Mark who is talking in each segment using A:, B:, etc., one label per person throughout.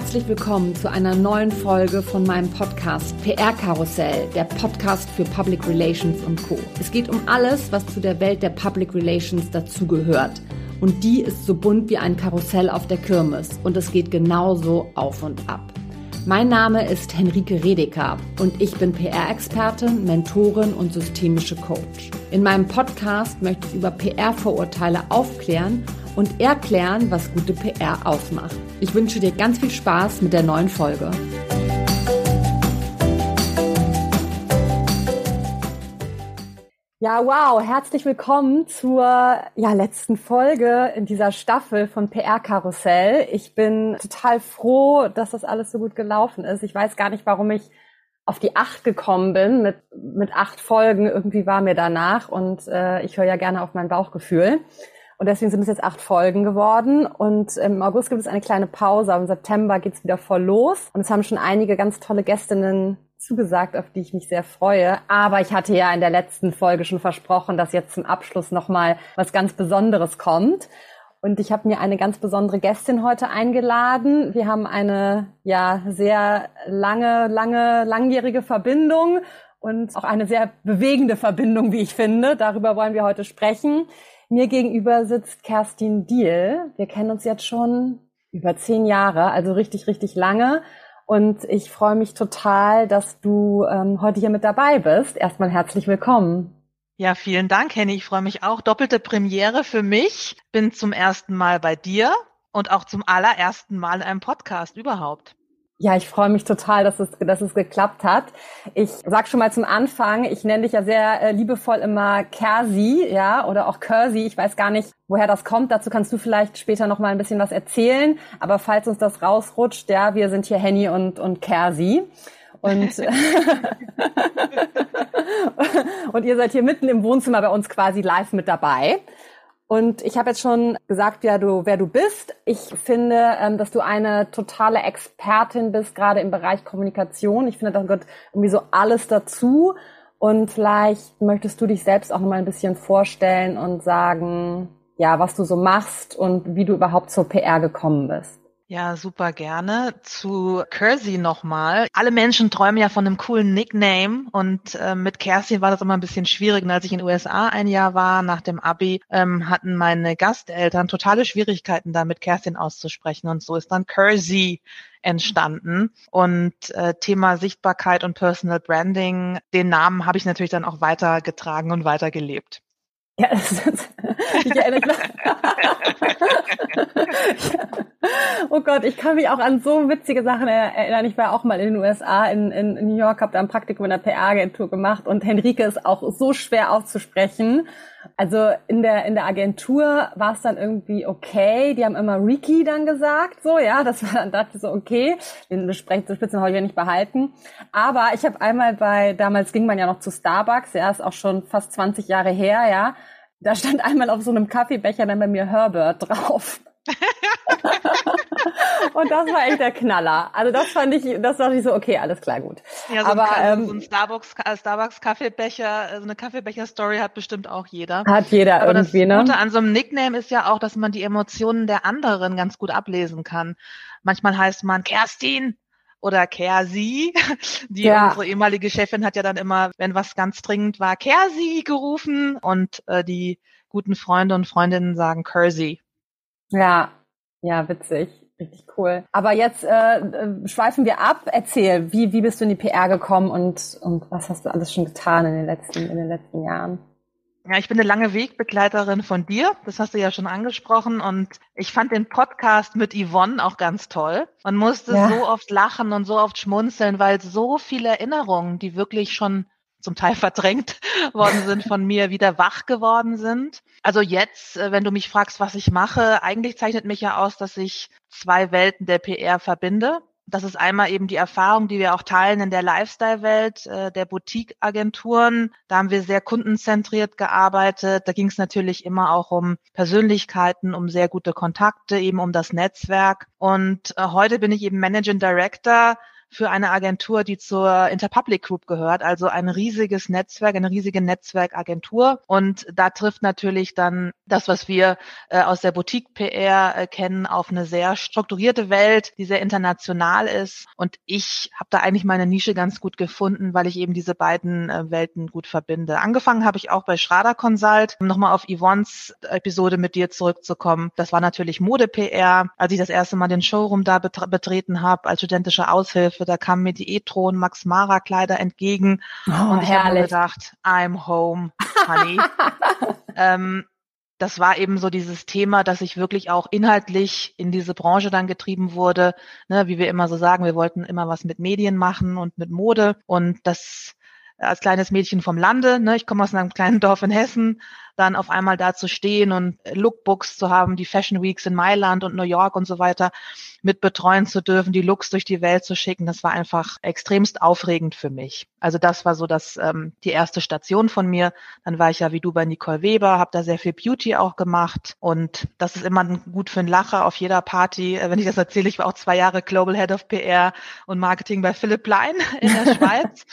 A: Herzlich willkommen zu einer neuen Folge von meinem Podcast PR Karussell, der Podcast für Public Relations und Co. Es geht um alles, was zu der Welt der Public Relations dazugehört. Und die ist so bunt wie ein Karussell auf der Kirmes und es geht genauso auf und ab. Mein Name ist Henrike Redeker und ich bin PR-Expertin, Mentorin und systemische Coach. In meinem Podcast möchte ich über PR-Vorurteile aufklären und erklären, was gute PR ausmacht. Ich wünsche dir ganz viel Spaß mit der neuen Folge. Ja, wow, herzlich willkommen zur ja, letzten Folge in dieser Staffel von PR Karussell. Ich bin total froh, dass das alles so gut gelaufen ist. Ich weiß gar nicht, warum ich auf die acht gekommen bin mit, mit acht Folgen. Irgendwie war mir danach und äh, ich höre ja gerne auf mein Bauchgefühl. Und deswegen sind es jetzt acht Folgen geworden. Und im August gibt es eine kleine Pause, aber im September geht's wieder voll los. Und es haben schon einige ganz tolle Gästinnen zugesagt, auf die ich mich sehr freue. Aber ich hatte ja in der letzten Folge schon versprochen, dass jetzt zum Abschluss nochmal was ganz Besonderes kommt. Und ich habe mir eine ganz besondere Gästin heute eingeladen. Wir haben eine ja sehr lange, lange, langjährige Verbindung und auch eine sehr bewegende Verbindung, wie ich finde. Darüber wollen wir heute sprechen. Mir gegenüber sitzt Kerstin Diel. Wir kennen uns jetzt schon über zehn Jahre, also richtig, richtig lange. Und ich freue mich total, dass du ähm, heute hier mit dabei bist. Erstmal herzlich willkommen.
B: Ja, vielen Dank, Henny. Ich freue mich auch. Doppelte Premiere für mich. Bin zum ersten Mal bei dir und auch zum allerersten Mal in einem Podcast überhaupt.
A: Ja, ich freue mich total, dass es, dass es geklappt hat. Ich sag schon mal zum Anfang, ich nenne dich ja sehr äh, liebevoll immer Kersi, ja, oder auch Kersi. Ich weiß gar nicht, woher das kommt. Dazu kannst du vielleicht später noch mal ein bisschen was erzählen. Aber falls uns das rausrutscht, ja, wir sind hier Henny und, und Kersi. Und, und ihr seid hier mitten im Wohnzimmer bei uns quasi live mit dabei. Und ich habe jetzt schon gesagt, ja, du, wer du bist. Ich finde, ähm, dass du eine totale Expertin bist, gerade im Bereich Kommunikation. Ich finde, da gehört irgendwie so alles dazu. Und vielleicht möchtest du dich selbst auch noch mal ein bisschen vorstellen und sagen, ja, was du so machst und wie du überhaupt zur PR gekommen bist.
B: Ja, super gerne. Zu Kersey nochmal. Alle Menschen träumen ja von einem coolen Nickname und äh, mit Kerstin war das immer ein bisschen schwierig. Und als ich in den USA ein Jahr war, nach dem Abi, ähm, hatten meine Gasteltern totale Schwierigkeiten damit, Kerstin auszusprechen. Und so ist dann Kersey entstanden. Und äh, Thema Sichtbarkeit und Personal Branding, den Namen habe ich natürlich dann auch weitergetragen und weitergelebt. Ja, das ist,
A: ich erinnere mich. oh Gott, ich kann mich auch an so witzige Sachen erinnern. Ich war auch mal in den USA, in, in New York, habe da ein Praktikum in der PR-Agentur gemacht und Henrike ist auch so schwer auszusprechen. Also in der in der Agentur war es dann irgendwie okay. Die haben immer Ricky dann gesagt, so ja, das war dann dachte ich so okay, den Spitzen habe ich ja nicht behalten. Aber ich habe einmal bei damals ging man ja noch zu Starbucks, ja, ist auch schon fast 20 Jahre her, ja. Da stand einmal auf so einem Kaffeebecher dann bei mir Herbert drauf. und das war echt der Knaller. Also das fand ich, das dachte ich so, okay, alles klar, gut.
B: Ja, so Aber ein, ähm, so ein Starbucks, äh, Starbucks Kaffeebecher, so eine Kaffeebecher-Story hat bestimmt auch jeder.
A: Hat jeder Aber irgendwie,
B: das Gute ne? an so einem Nickname ist ja auch, dass man die Emotionen der anderen ganz gut ablesen kann. Manchmal heißt man Kerstin oder Kersi. Die ja. unsere ehemalige Chefin hat ja dann immer, wenn was ganz dringend war, Kersi gerufen und äh, die guten Freunde und Freundinnen sagen Kersey.
A: Ja, ja, witzig. Richtig cool. Aber jetzt äh, äh, schweifen wir ab. Erzähl, wie, wie bist du in die PR gekommen und, und was hast du alles schon getan in den letzten, in den letzten Jahren?
B: Ja, ich bin eine lange Wegbegleiterin von dir. Das hast du ja schon angesprochen. Und ich fand den Podcast mit Yvonne auch ganz toll. Man musste ja. so oft lachen und so oft schmunzeln, weil so viele Erinnerungen, die wirklich schon zum Teil verdrängt worden sind von mir, wieder wach geworden sind. Also jetzt, äh, wenn du mich fragst, was ich mache, eigentlich zeichnet mich ja aus, dass ich zwei Welten der PR verbinde. Das ist einmal eben die Erfahrung, die wir auch teilen in der Lifestyle-Welt äh, der Boutique-Agenturen. Da haben wir sehr kundenzentriert gearbeitet. Da ging es natürlich immer auch um Persönlichkeiten, um sehr gute Kontakte, eben um das Netzwerk. Und äh, heute bin ich eben Managing Director für eine Agentur, die zur Interpublic Group gehört, also ein riesiges Netzwerk, eine riesige Netzwerkagentur. Und da trifft natürlich dann das, was wir äh, aus der Boutique-PR äh, kennen, auf eine sehr strukturierte Welt, die sehr international ist. Und ich habe da eigentlich meine Nische ganz gut gefunden, weil ich eben diese beiden äh, Welten gut verbinde. Angefangen habe ich auch bei Schrader Consult, um nochmal auf Yvonnes Episode mit dir zurückzukommen. Das war natürlich Mode-PR. Als ich das erste Mal den Showroom da betreten habe, als studentische Aushilfe, da kamen mir die E-Tron Max Mara Kleider entgegen. Oh, und ich habe gedacht, I'm home, honey. ähm, das war eben so dieses Thema, dass ich wirklich auch inhaltlich in diese Branche dann getrieben wurde. Ne, wie wir immer so sagen, wir wollten immer was mit Medien machen und mit Mode. Und das als kleines Mädchen vom Lande, ne, ich komme aus einem kleinen Dorf in Hessen, dann auf einmal da zu stehen und Lookbooks zu haben, die Fashion Weeks in Mailand und New York und so weiter mit betreuen zu dürfen, die Looks durch die Welt zu schicken, das war einfach extremst aufregend für mich. Also das war so das ähm, die erste Station von mir. Dann war ich ja wie du bei Nicole Weber, habe da sehr viel Beauty auch gemacht und das ist immer gut für einen Lacher auf jeder Party. Äh, wenn ich das erzähle, ich war auch zwei Jahre Global Head of PR und Marketing bei Philipp Lein in der Schweiz.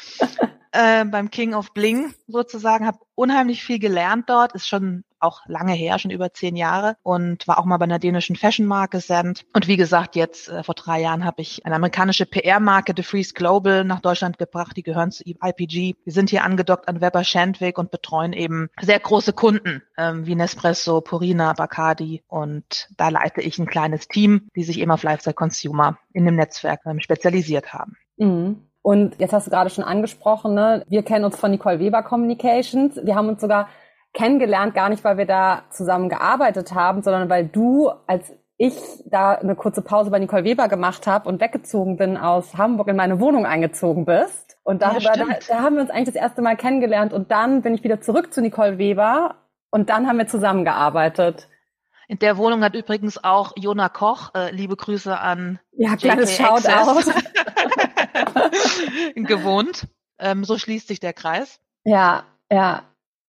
B: Äh, beim King of Bling sozusagen, habe unheimlich viel gelernt dort, ist schon auch lange her, schon über zehn Jahre und war auch mal bei einer dänischen Fashion-Marke Send. Und wie gesagt, jetzt äh, vor drei Jahren habe ich eine amerikanische PR-Marke, The Freeze Global, nach Deutschland gebracht. Die gehören zu IPG. Wir sind hier angedockt an Weber Shandwick und betreuen eben sehr große Kunden ähm, wie Nespresso, Purina, Bacardi. Und da leite ich ein kleines Team, die sich eben auf Lifestyle Consumer in dem Netzwerk ähm, spezialisiert haben.
A: Mhm. Und jetzt hast du gerade schon angesprochen, ne? wir kennen uns von Nicole Weber Communications. Wir haben uns sogar kennengelernt, gar nicht, weil wir da zusammen gearbeitet haben, sondern weil du, als ich da eine kurze Pause bei Nicole Weber gemacht habe und weggezogen bin aus Hamburg in meine Wohnung eingezogen bist. Und darüber, ja, da, da haben wir uns eigentlich das erste Mal kennengelernt und dann bin ich wieder zurück zu Nicole Weber und dann haben wir zusammengearbeitet.
B: In der Wohnung hat übrigens auch Jona Koch, äh, liebe Grüße an
A: Ja, kleines Shoutout.
B: gewohnt. Ähm, so schließt sich der Kreis.
A: Ja, ja.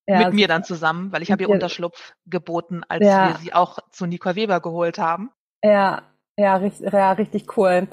A: ja
B: Mit mir dann zusammen, weil ich habe ihr Unterschlupf geboten, als ja. wir sie auch zu Nicole Weber geholt haben.
A: Ja, ja, richtig, ja, richtig cool.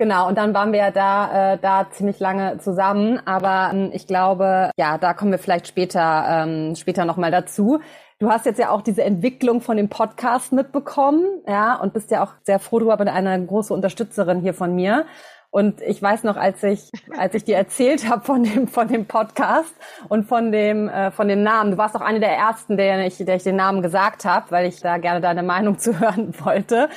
A: Genau, und dann waren wir ja da, äh, da ziemlich lange zusammen, aber ähm, ich glaube, ja, da kommen wir vielleicht später, ähm, später nochmal dazu. Du hast jetzt ja auch diese Entwicklung von dem Podcast mitbekommen, ja, und bist ja auch sehr froh drüber, bin eine große Unterstützerin hier von mir. Und ich weiß noch, als ich, als ich dir erzählt habe von dem, von dem Podcast und von dem, äh, von dem Namen, du warst auch eine der ersten, der ich, der ich den Namen gesagt habe, weil ich da gerne deine Meinung zu hören wollte.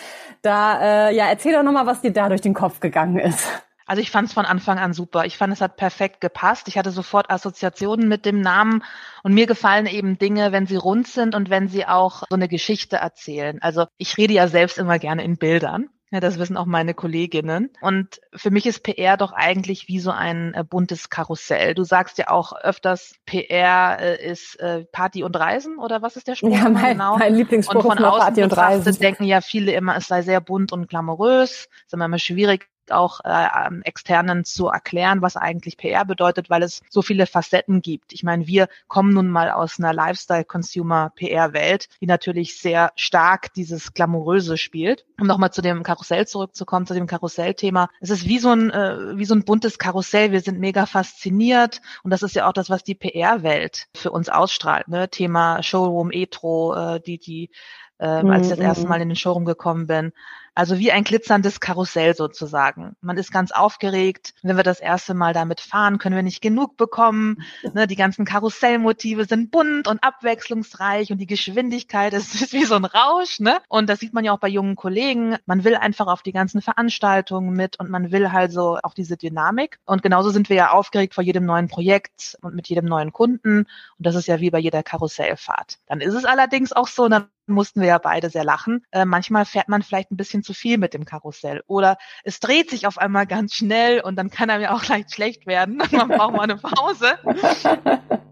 A: Da, äh, ja, erzähl doch nochmal, was dir da durch den Kopf gegangen ist.
B: Also ich fand es von Anfang an super. Ich fand, es hat perfekt gepasst. Ich hatte sofort Assoziationen mit dem Namen und mir gefallen eben Dinge, wenn sie rund sind und wenn sie auch so eine Geschichte erzählen. Also ich rede ja selbst immer gerne in Bildern. Ja, das wissen auch meine Kolleginnen. Und für mich ist PR doch eigentlich wie so ein äh, buntes Karussell. Du sagst ja auch öfters, PR äh, ist äh, Party und Reisen oder was ist der Spruch?
A: Ja, mein, genau? mein Lieblingsspruch
B: und von
A: außen Party und Reisen.
B: denken ja viele immer, es sei sehr bunt und glamourös. ist immer schwierig auch äh, ähm, externen zu erklären, was eigentlich PR bedeutet, weil es so viele Facetten gibt. Ich meine, wir kommen nun mal aus einer Lifestyle-Consumer-PR-Welt, die natürlich sehr stark dieses Glamouröse spielt. Um nochmal zu dem Karussell zurückzukommen, zu dem Karussellthema. Es ist wie so ein, äh, wie so ein buntes Karussell. Wir sind mega fasziniert und das ist ja auch das, was die PR-Welt für uns ausstrahlt. Ne? Thema Showroom, Etro, äh, die, die äh, als ich das erste mhm. Mal in den Showroom gekommen bin. Also wie ein glitzerndes Karussell sozusagen. Man ist ganz aufgeregt. Wenn wir das erste Mal damit fahren, können wir nicht genug bekommen. Ne, die ganzen Karussellmotive sind bunt und abwechslungsreich und die Geschwindigkeit ist, ist wie so ein Rausch. Ne? Und das sieht man ja auch bei jungen Kollegen. Man will einfach auf die ganzen Veranstaltungen mit und man will halt so auch diese Dynamik. Und genauso sind wir ja aufgeregt vor jedem neuen Projekt und mit jedem neuen Kunden. Und das ist ja wie bei jeder Karussellfahrt. Dann ist es allerdings auch so, dann mussten wir ja beide sehr lachen. Äh, manchmal fährt man vielleicht ein bisschen zu viel mit dem Karussell oder es dreht sich auf einmal ganz schnell und dann kann er mir auch leicht schlecht werden. man braucht mal eine Pause.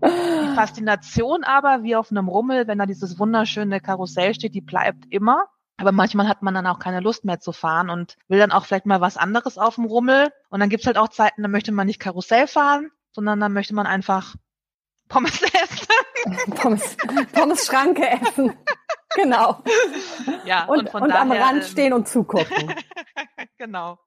B: Die Faszination aber, wie auf einem Rummel, wenn da dieses wunderschöne Karussell steht, die bleibt immer. Aber manchmal hat man dann auch keine Lust mehr zu fahren und will dann auch vielleicht mal was anderes auf dem Rummel. Und dann gibt's halt auch Zeiten, da möchte man nicht Karussell fahren, sondern dann möchte man einfach Pommes essen.
A: Pommes, Pommes Schranke essen. Genau.
B: Ja,
A: und, und, und daher, am Rand ähm, stehen und zugucken.
B: genau.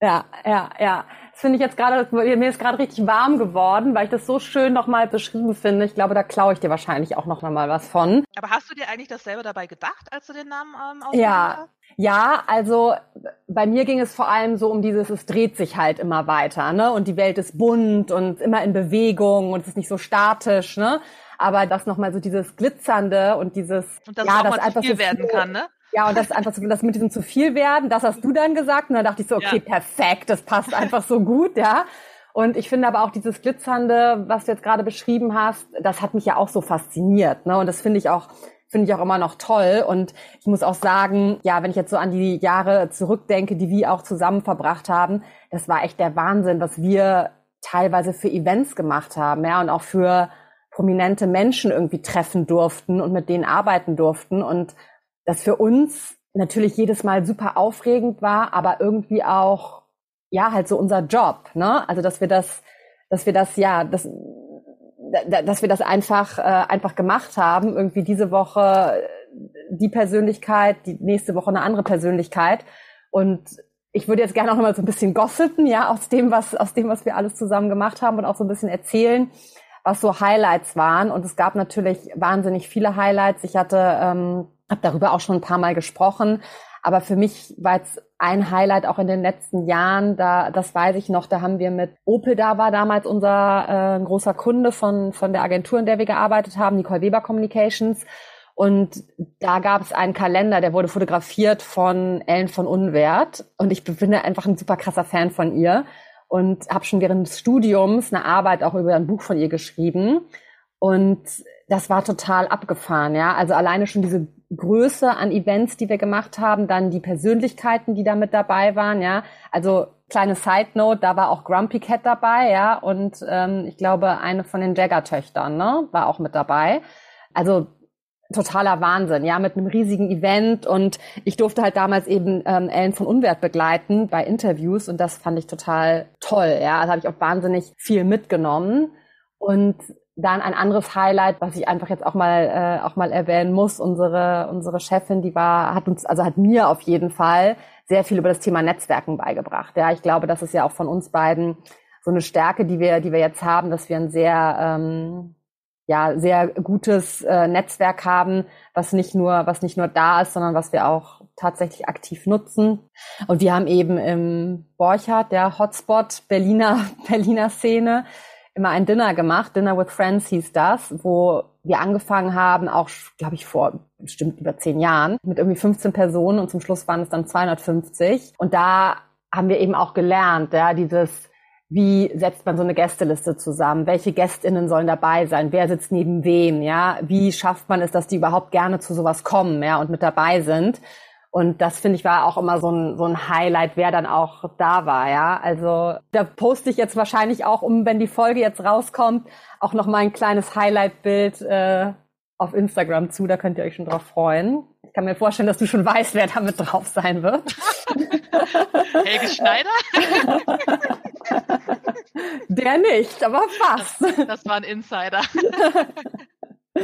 A: Ja, ja, ja. Das finde ich jetzt gerade, mir ist gerade richtig warm geworden, weil ich das so schön nochmal beschrieben finde. Ich glaube, da klaue ich dir wahrscheinlich auch noch mal was von.
B: Aber hast du dir eigentlich dasselbe dabei gedacht, als du den Namen ähm,
A: Ja, hast? ja, also bei mir ging es vor allem so um dieses, es dreht sich halt immer weiter, ne? Und die Welt ist bunt und immer in Bewegung und es ist nicht so statisch, ne? Aber das nochmal so dieses Glitzernde und dieses,
B: und dass ja, das einfach viel so werden viel, kann, ne?
A: Ja, und das ist einfach so, das mit diesem zu viel werden, das hast du dann gesagt. Und dann dachte ich so, okay, ja. perfekt, das passt einfach so gut, ja. Und ich finde aber auch dieses Glitzernde, was du jetzt gerade beschrieben hast, das hat mich ja auch so fasziniert. Ne? Und das finde ich auch, finde ich auch immer noch toll. Und ich muss auch sagen, ja, wenn ich jetzt so an die Jahre zurückdenke, die wir auch zusammen verbracht haben, das war echt der Wahnsinn, was wir teilweise für Events gemacht haben, ja, und auch für prominente Menschen irgendwie treffen durften und mit denen arbeiten durften. Und das für uns natürlich jedes Mal super aufregend war, aber irgendwie auch, ja, halt so unser Job, ne? Also, dass wir das, dass wir das, ja, das, dass wir das einfach, äh, einfach gemacht haben. Irgendwie diese Woche die Persönlichkeit, die nächste Woche eine andere Persönlichkeit. Und ich würde jetzt gerne auch noch mal so ein bisschen gossipen, ja, aus dem, was, aus dem, was wir alles zusammen gemacht haben und auch so ein bisschen erzählen, was so Highlights waren. Und es gab natürlich wahnsinnig viele Highlights. Ich hatte ähm, habe darüber auch schon ein paar Mal gesprochen. Aber für mich war jetzt ein Highlight auch in den letzten Jahren, da, das weiß ich noch, da haben wir mit Opel, da war damals unser äh, großer Kunde von, von der Agentur, in der wir gearbeitet haben, Nicole Weber Communications. Und da gab es einen Kalender, der wurde fotografiert von Ellen von Unwert. Und ich bin einfach ein super krasser Fan von ihr und habe schon während des Studiums eine Arbeit auch über ein Buch von ihr geschrieben. Und das war total abgefahren, ja. Also alleine schon diese Größe an Events, die wir gemacht haben, dann die Persönlichkeiten, die da mit dabei waren, ja. Also kleine Side Note, da war auch Grumpy Cat dabei, ja, und ähm, ich glaube eine von den Jagger-Töchtern, ne, war auch mit dabei. Also totaler Wahnsinn, ja, mit einem riesigen Event. Und ich durfte halt damals eben ähm, Ellen von Unwert begleiten bei Interviews. Und das fand ich total toll, ja, also habe ich auch wahnsinnig viel mitgenommen. Und dann ein anderes Highlight, was ich einfach jetzt auch mal äh, auch mal erwähnen muss, unsere unsere Chefin, die war hat uns also hat mir auf jeden Fall sehr viel über das Thema Netzwerken beigebracht. Ja, ich glaube, das ist ja auch von uns beiden so eine Stärke, die wir die wir jetzt haben, dass wir ein sehr ähm, ja sehr gutes äh, Netzwerk haben, was nicht nur was nicht nur da ist, sondern was wir auch tatsächlich aktiv nutzen. Und wir haben eben im Borchardt, der Hotspot Berliner Berliner Szene immer ein Dinner gemacht. Dinner with Friends hieß das, wo wir angefangen haben, auch, glaube ich, vor bestimmt über zehn Jahren, mit irgendwie 15 Personen und zum Schluss waren es dann 250. Und da haben wir eben auch gelernt, ja, dieses, wie setzt man so eine Gästeliste zusammen? Welche GästInnen sollen dabei sein? Wer sitzt neben wem? Ja, wie schafft man es, dass die überhaupt gerne zu sowas kommen, ja, und mit dabei sind? Und das finde ich war auch immer so ein, so ein Highlight, wer dann auch da war, ja. Also da poste ich jetzt wahrscheinlich auch, um wenn die Folge jetzt rauskommt, auch noch mal ein kleines Highlight-Bild äh, auf Instagram zu. Da könnt ihr euch schon drauf freuen. Ich kann mir vorstellen, dass du schon weißt, wer da mit drauf sein wird.
B: Helge Schneider?
A: Der nicht, aber fast.
B: Das, das war ein Insider.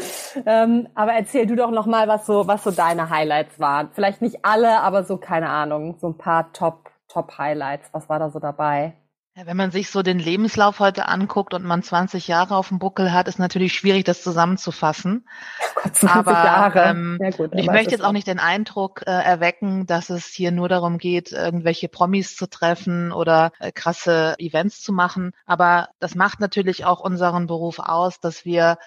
A: ähm, aber erzähl du doch noch mal, was so, was so deine Highlights waren. Vielleicht nicht alle, aber so keine Ahnung, so ein paar Top, Top Highlights. Was war da so dabei?
B: Ja, wenn man sich so den Lebenslauf heute anguckt und man 20 Jahre auf dem Buckel hat, ist natürlich schwierig, das zusammenzufassen.
A: Gott, 20 aber Jahre.
B: Ähm, ja, gut, ich möchte jetzt auch nicht den Eindruck äh, erwecken, dass es hier nur darum geht, irgendwelche Promis zu treffen oder äh, krasse Events zu machen. Aber das macht natürlich auch unseren Beruf aus, dass wir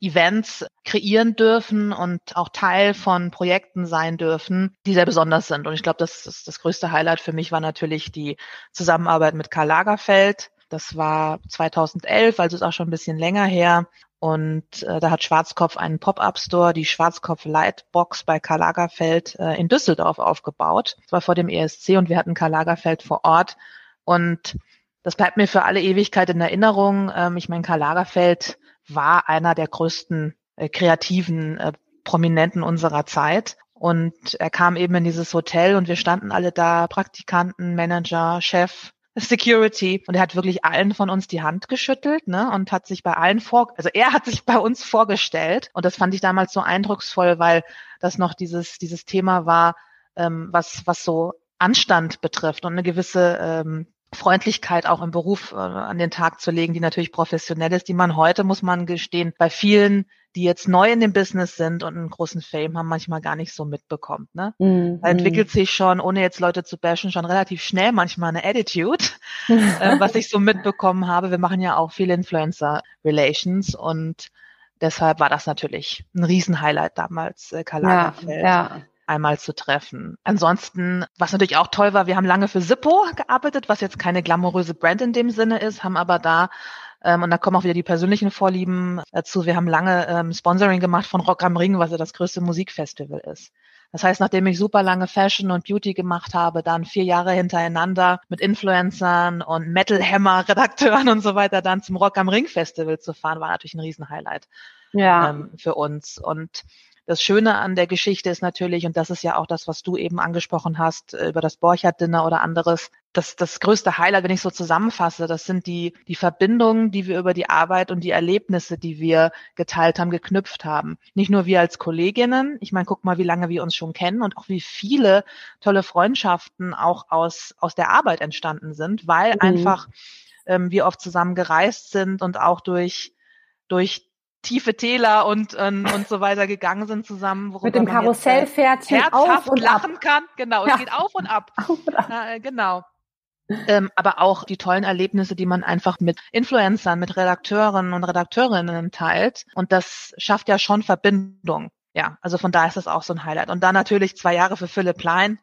B: Events kreieren dürfen und auch Teil von Projekten sein dürfen, die sehr besonders sind. Und ich glaube, das ist das größte Highlight für mich war natürlich die Zusammenarbeit mit Karl Lagerfeld. Das war 2011, also ist auch schon ein bisschen länger her. Und äh, da hat Schwarzkopf einen Pop-up-Store, die Schwarzkopf Lightbox bei Karl Lagerfeld äh, in Düsseldorf aufgebaut. Das war vor dem ESC und wir hatten Karl Lagerfeld vor Ort. Und das bleibt mir für alle Ewigkeit in Erinnerung. Ähm, ich meine, Karl Lagerfeld war einer der größten äh, kreativen äh, Prominenten unserer Zeit. Und er kam eben in dieses Hotel und wir standen alle da, Praktikanten, Manager, Chef, Security. Und er hat wirklich allen von uns die Hand geschüttelt, ne, und hat sich bei allen vor, also er hat sich bei uns vorgestellt. Und das fand ich damals so eindrucksvoll, weil das noch dieses, dieses Thema war, ähm, was, was so Anstand betrifft und eine gewisse ähm, Freundlichkeit auch im Beruf äh, an den Tag zu legen, die natürlich professionell ist, die man heute, muss man gestehen, bei vielen, die jetzt neu in dem Business sind und einen großen Fame haben, manchmal gar nicht so mitbekommt. Ne? Mm, da entwickelt mm. sich schon, ohne jetzt Leute zu bashen, schon relativ schnell manchmal eine Attitude, äh, was ich so mitbekommen habe. Wir machen ja auch viele Influencer-Relations und deshalb war das natürlich ein Riesenhighlight damals, äh, Karl Lagerfeld. Ja, ja einmal zu treffen. Ansonsten, was natürlich auch toll war, wir haben lange für Zippo gearbeitet, was jetzt keine glamouröse Brand in dem Sinne ist, haben aber da ähm, und da kommen auch wieder die persönlichen Vorlieben dazu. Wir haben lange ähm, Sponsoring gemacht von Rock am Ring, was ja das größte Musikfestival ist. Das heißt, nachdem ich super lange Fashion und Beauty gemacht habe, dann vier Jahre hintereinander mit Influencern und Metal Hammer Redakteuren und so weiter dann zum Rock am Ring Festival zu fahren, war natürlich ein Riesenhighlight ja. ähm, für uns. Und das Schöne an der Geschichte ist natürlich, und das ist ja auch das, was du eben angesprochen hast, äh, über das Borchardt-Dinner oder anderes, das, das größte Highlight, wenn ich so zusammenfasse, das sind die, die Verbindungen, die wir über die Arbeit und die Erlebnisse, die wir geteilt haben, geknüpft haben. Nicht nur wir als Kolleginnen, ich meine, guck mal, wie lange wir uns schon kennen und auch wie viele tolle Freundschaften auch aus, aus der Arbeit entstanden sind, weil mhm. einfach ähm, wir oft zusammen gereist sind und auch durch, durch tiefe Täler und, und, und so weiter gegangen sind zusammen.
A: Mit dem Karussellpferdchen
B: auf und lachen ab. kann. Genau, ja. es geht auf und ab. Auf und ab. Na, äh, genau. Ähm, aber auch die tollen Erlebnisse, die man einfach mit Influencern, mit Redakteuren und Redakteurinnen teilt. Und das schafft ja schon Verbindung ja, also von da ist das auch so ein Highlight. Und dann natürlich zwei Jahre für Philipp Lein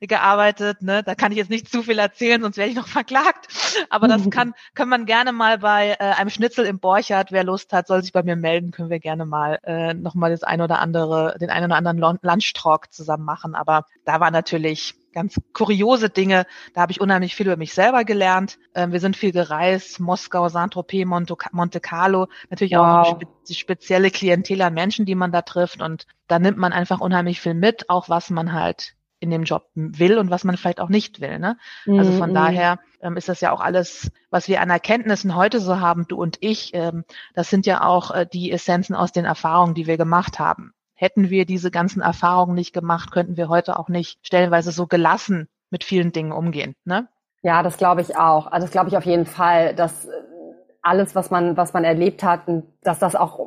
B: gearbeitet. Ne? Da kann ich jetzt nicht zu viel erzählen, sonst werde ich noch verklagt. Aber das kann, kann man gerne mal bei äh, einem Schnitzel im Borchardt, wer Lust hat, soll sich bei mir melden, können wir gerne mal äh, nochmal das ein oder andere, den einen oder anderen Lunchtalk zusammen machen. Aber da war natürlich ganz kuriose Dinge. Da habe ich unheimlich viel über mich selber gelernt. Ähm, wir sind viel gereist, Moskau, Saint-Tropez, Monte, Monte Carlo. Natürlich wow. auch spe spezielle Klientel an Menschen, die man da trifft. Und da nimmt man einfach unheimlich viel mit, auch was man halt in dem Job will und was man vielleicht auch nicht will. Ne? Also von mm -hmm. daher ähm, ist das ja auch alles, was wir an Erkenntnissen heute so haben, du und ich, ähm, das sind ja auch äh, die Essenzen aus den Erfahrungen, die wir gemacht haben. Hätten wir diese ganzen Erfahrungen nicht gemacht, könnten wir heute auch nicht stellenweise so gelassen mit vielen Dingen umgehen. Ne?
A: Ja, das glaube ich auch. Also das glaube ich auf jeden Fall, dass äh, alles, was man, was man erlebt hat, dass das auch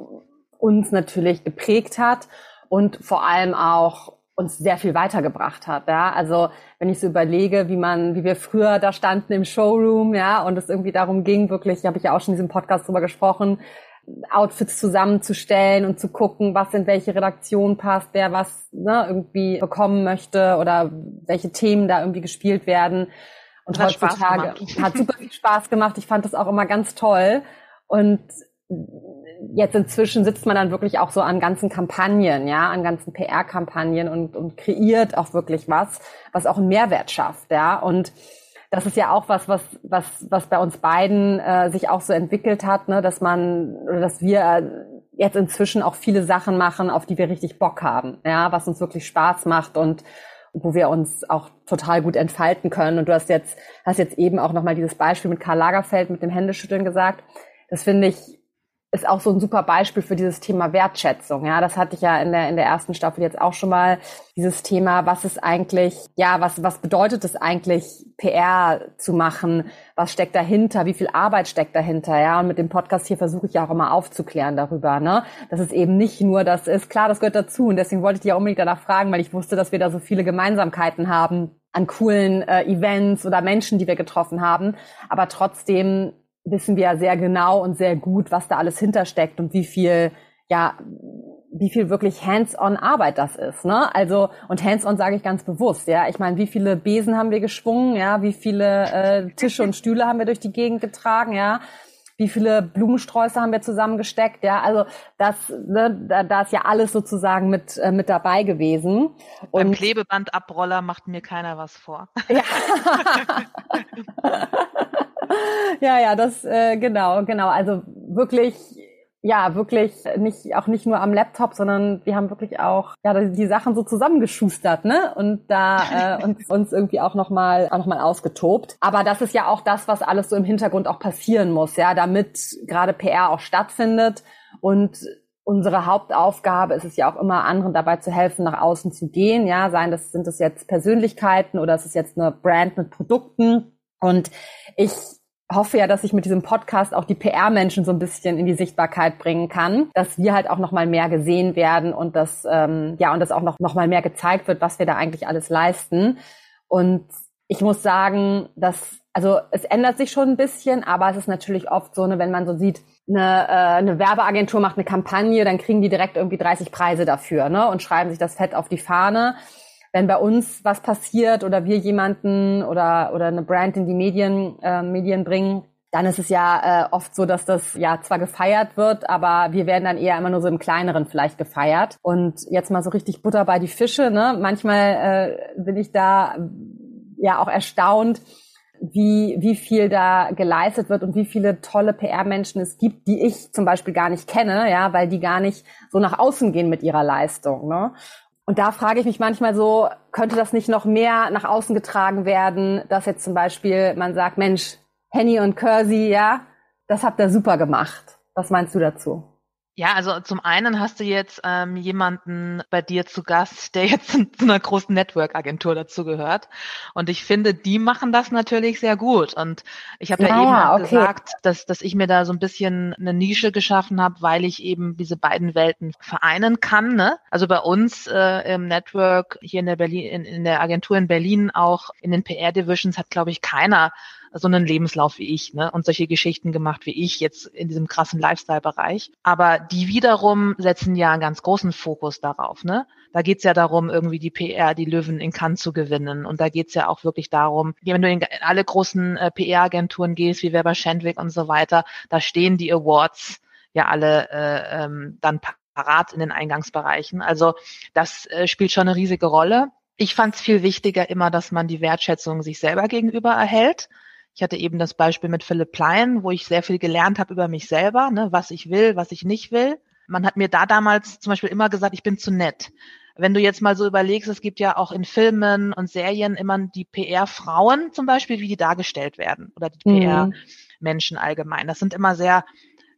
A: uns natürlich geprägt hat und vor allem auch uns sehr viel weitergebracht hat. Ja, also wenn ich so überlege, wie man, wie wir früher da standen im Showroom, ja, und es irgendwie darum ging, wirklich, habe ich ja auch schon in diesem Podcast drüber gesprochen, Outfits zusammenzustellen und zu gucken, was in welche Redaktion passt, wer was ne, irgendwie bekommen möchte oder welche Themen da irgendwie gespielt werden. Und hat heutzutage hat super viel Spaß gemacht. Ich fand das auch immer ganz toll. Und jetzt inzwischen sitzt man dann wirklich auch so an ganzen Kampagnen, ja, an ganzen PR-Kampagnen und, und kreiert auch wirklich was, was auch einen Mehrwert schafft, ja. Und das ist ja auch was, was, was, was bei uns beiden äh, sich auch so entwickelt hat, ne, dass man, dass wir jetzt inzwischen auch viele Sachen machen, auf die wir richtig Bock haben, ja, was uns wirklich Spaß macht und wo wir uns auch total gut entfalten können. Und du hast jetzt, hast jetzt eben auch nochmal dieses Beispiel mit Karl Lagerfeld mit dem Händeschütteln gesagt. Das finde ich ist auch so ein super Beispiel für dieses Thema Wertschätzung. Ja, das hatte ich ja in der, in der ersten Staffel jetzt auch schon mal. Dieses Thema, was ist eigentlich, ja, was, was bedeutet es eigentlich, PR zu machen? Was steckt dahinter? Wie viel Arbeit steckt dahinter? Ja, und mit dem Podcast hier versuche ich ja auch immer aufzuklären darüber, ne? Dass es eben nicht nur das ist. Klar, das gehört dazu. Und deswegen wollte ich ja unbedingt danach fragen, weil ich wusste, dass wir da so viele Gemeinsamkeiten haben an coolen äh, Events oder Menschen, die wir getroffen haben. Aber trotzdem wissen wir ja sehr genau und sehr gut, was da alles hintersteckt und wie viel, ja, wie viel wirklich hands-on Arbeit das ist, ne? Also und hands-on sage ich ganz bewusst, ja. Ich meine, wie viele Besen haben wir geschwungen, ja? Wie viele äh, Tische und Stühle haben wir durch die Gegend getragen, ja? Wie viele Blumensträuße haben wir zusammengesteckt, ja? Also das, ne, da, da ist ja alles sozusagen mit äh, mit dabei gewesen.
B: Und Beim Klebebandabroller macht mir keiner was vor. Ja.
A: ja, ja, das äh, genau, genau. Also wirklich, ja, wirklich nicht auch nicht nur am Laptop, sondern wir haben wirklich auch ja die Sachen so zusammengeschustert, ne? Und da äh, uns, uns irgendwie auch noch mal auch noch mal ausgetobt. Aber das ist ja auch das, was alles so im Hintergrund auch passieren muss, ja, damit gerade PR auch stattfindet und unsere Hauptaufgabe ist es ja auch immer, anderen dabei zu helfen, nach außen zu gehen. Ja, seien das, sind das jetzt Persönlichkeiten oder ist es jetzt eine Brand mit Produkten. Und ich hoffe ja, dass ich mit diesem Podcast auch die PR-Menschen so ein bisschen in die Sichtbarkeit bringen kann, dass wir halt auch noch mal mehr gesehen werden und dass ähm, ja und dass auch noch noch mal mehr gezeigt wird, was wir da eigentlich alles leisten. Und ich muss sagen, dass also es ändert sich schon ein bisschen, aber es ist natürlich oft so, ne, wenn man so sieht, eine, äh, eine Werbeagentur macht eine Kampagne, dann kriegen die direkt irgendwie 30 Preise dafür, ne, und schreiben sich das fett auf die Fahne. Wenn bei uns was passiert oder wir jemanden oder oder eine Brand in die Medien äh, Medien bringen, dann ist es ja äh, oft so, dass das ja zwar gefeiert wird, aber wir werden dann eher immer nur so im Kleineren vielleicht gefeiert. Und jetzt mal so richtig Butter bei die Fische. Ne? Manchmal äh, bin ich da ja auch erstaunt, wie, wie viel da geleistet wird und wie viele tolle PR-Menschen es gibt, die ich zum Beispiel gar nicht kenne, ja, weil die gar nicht so nach außen gehen mit ihrer Leistung. Ne? Und da frage ich mich manchmal so, könnte das nicht noch mehr nach außen getragen werden, dass jetzt zum Beispiel man sagt, Mensch, Henny und Kersey, ja, das habt ihr super gemacht. Was meinst du dazu?
B: Ja, also zum einen hast du jetzt ähm, jemanden bei dir zu Gast, der jetzt zu einer großen Network-Agentur dazu gehört. Und ich finde, die machen das natürlich sehr gut. Und ich habe ja, ja, eben okay. gesagt, dass, dass ich mir da so ein bisschen eine Nische geschaffen habe, weil ich eben diese beiden Welten vereinen kann. Ne? Also bei uns äh, im Network hier in der Berlin, in, in der Agentur in Berlin auch in den PR-Divisions hat, glaube ich, keiner so einen Lebenslauf wie ich ne, und solche Geschichten gemacht wie ich jetzt in diesem krassen Lifestyle-Bereich. Aber die wiederum setzen ja einen ganz großen Fokus darauf. Ne? Da geht's ja darum, irgendwie die PR, die Löwen in Cannes zu gewinnen. Und da geht's ja auch wirklich darum, wenn du in alle großen äh, PR-Agenturen gehst, wie Weber Schendwick und so weiter, da stehen die Awards ja alle äh, ähm, dann parat in den Eingangsbereichen. Also das äh, spielt schon eine riesige Rolle. Ich fand es viel wichtiger immer, dass man die Wertschätzung sich selber gegenüber erhält. Ich hatte eben das Beispiel mit Philipp Plein, wo ich sehr viel gelernt habe über mich selber, ne, was ich will, was ich nicht will. Man hat mir da damals zum Beispiel immer gesagt, ich bin zu nett. Wenn du jetzt mal so überlegst, es gibt ja auch in Filmen und Serien immer die PR-Frauen zum Beispiel, wie die dargestellt werden oder die mhm. PR-Menschen allgemein. Das sind immer sehr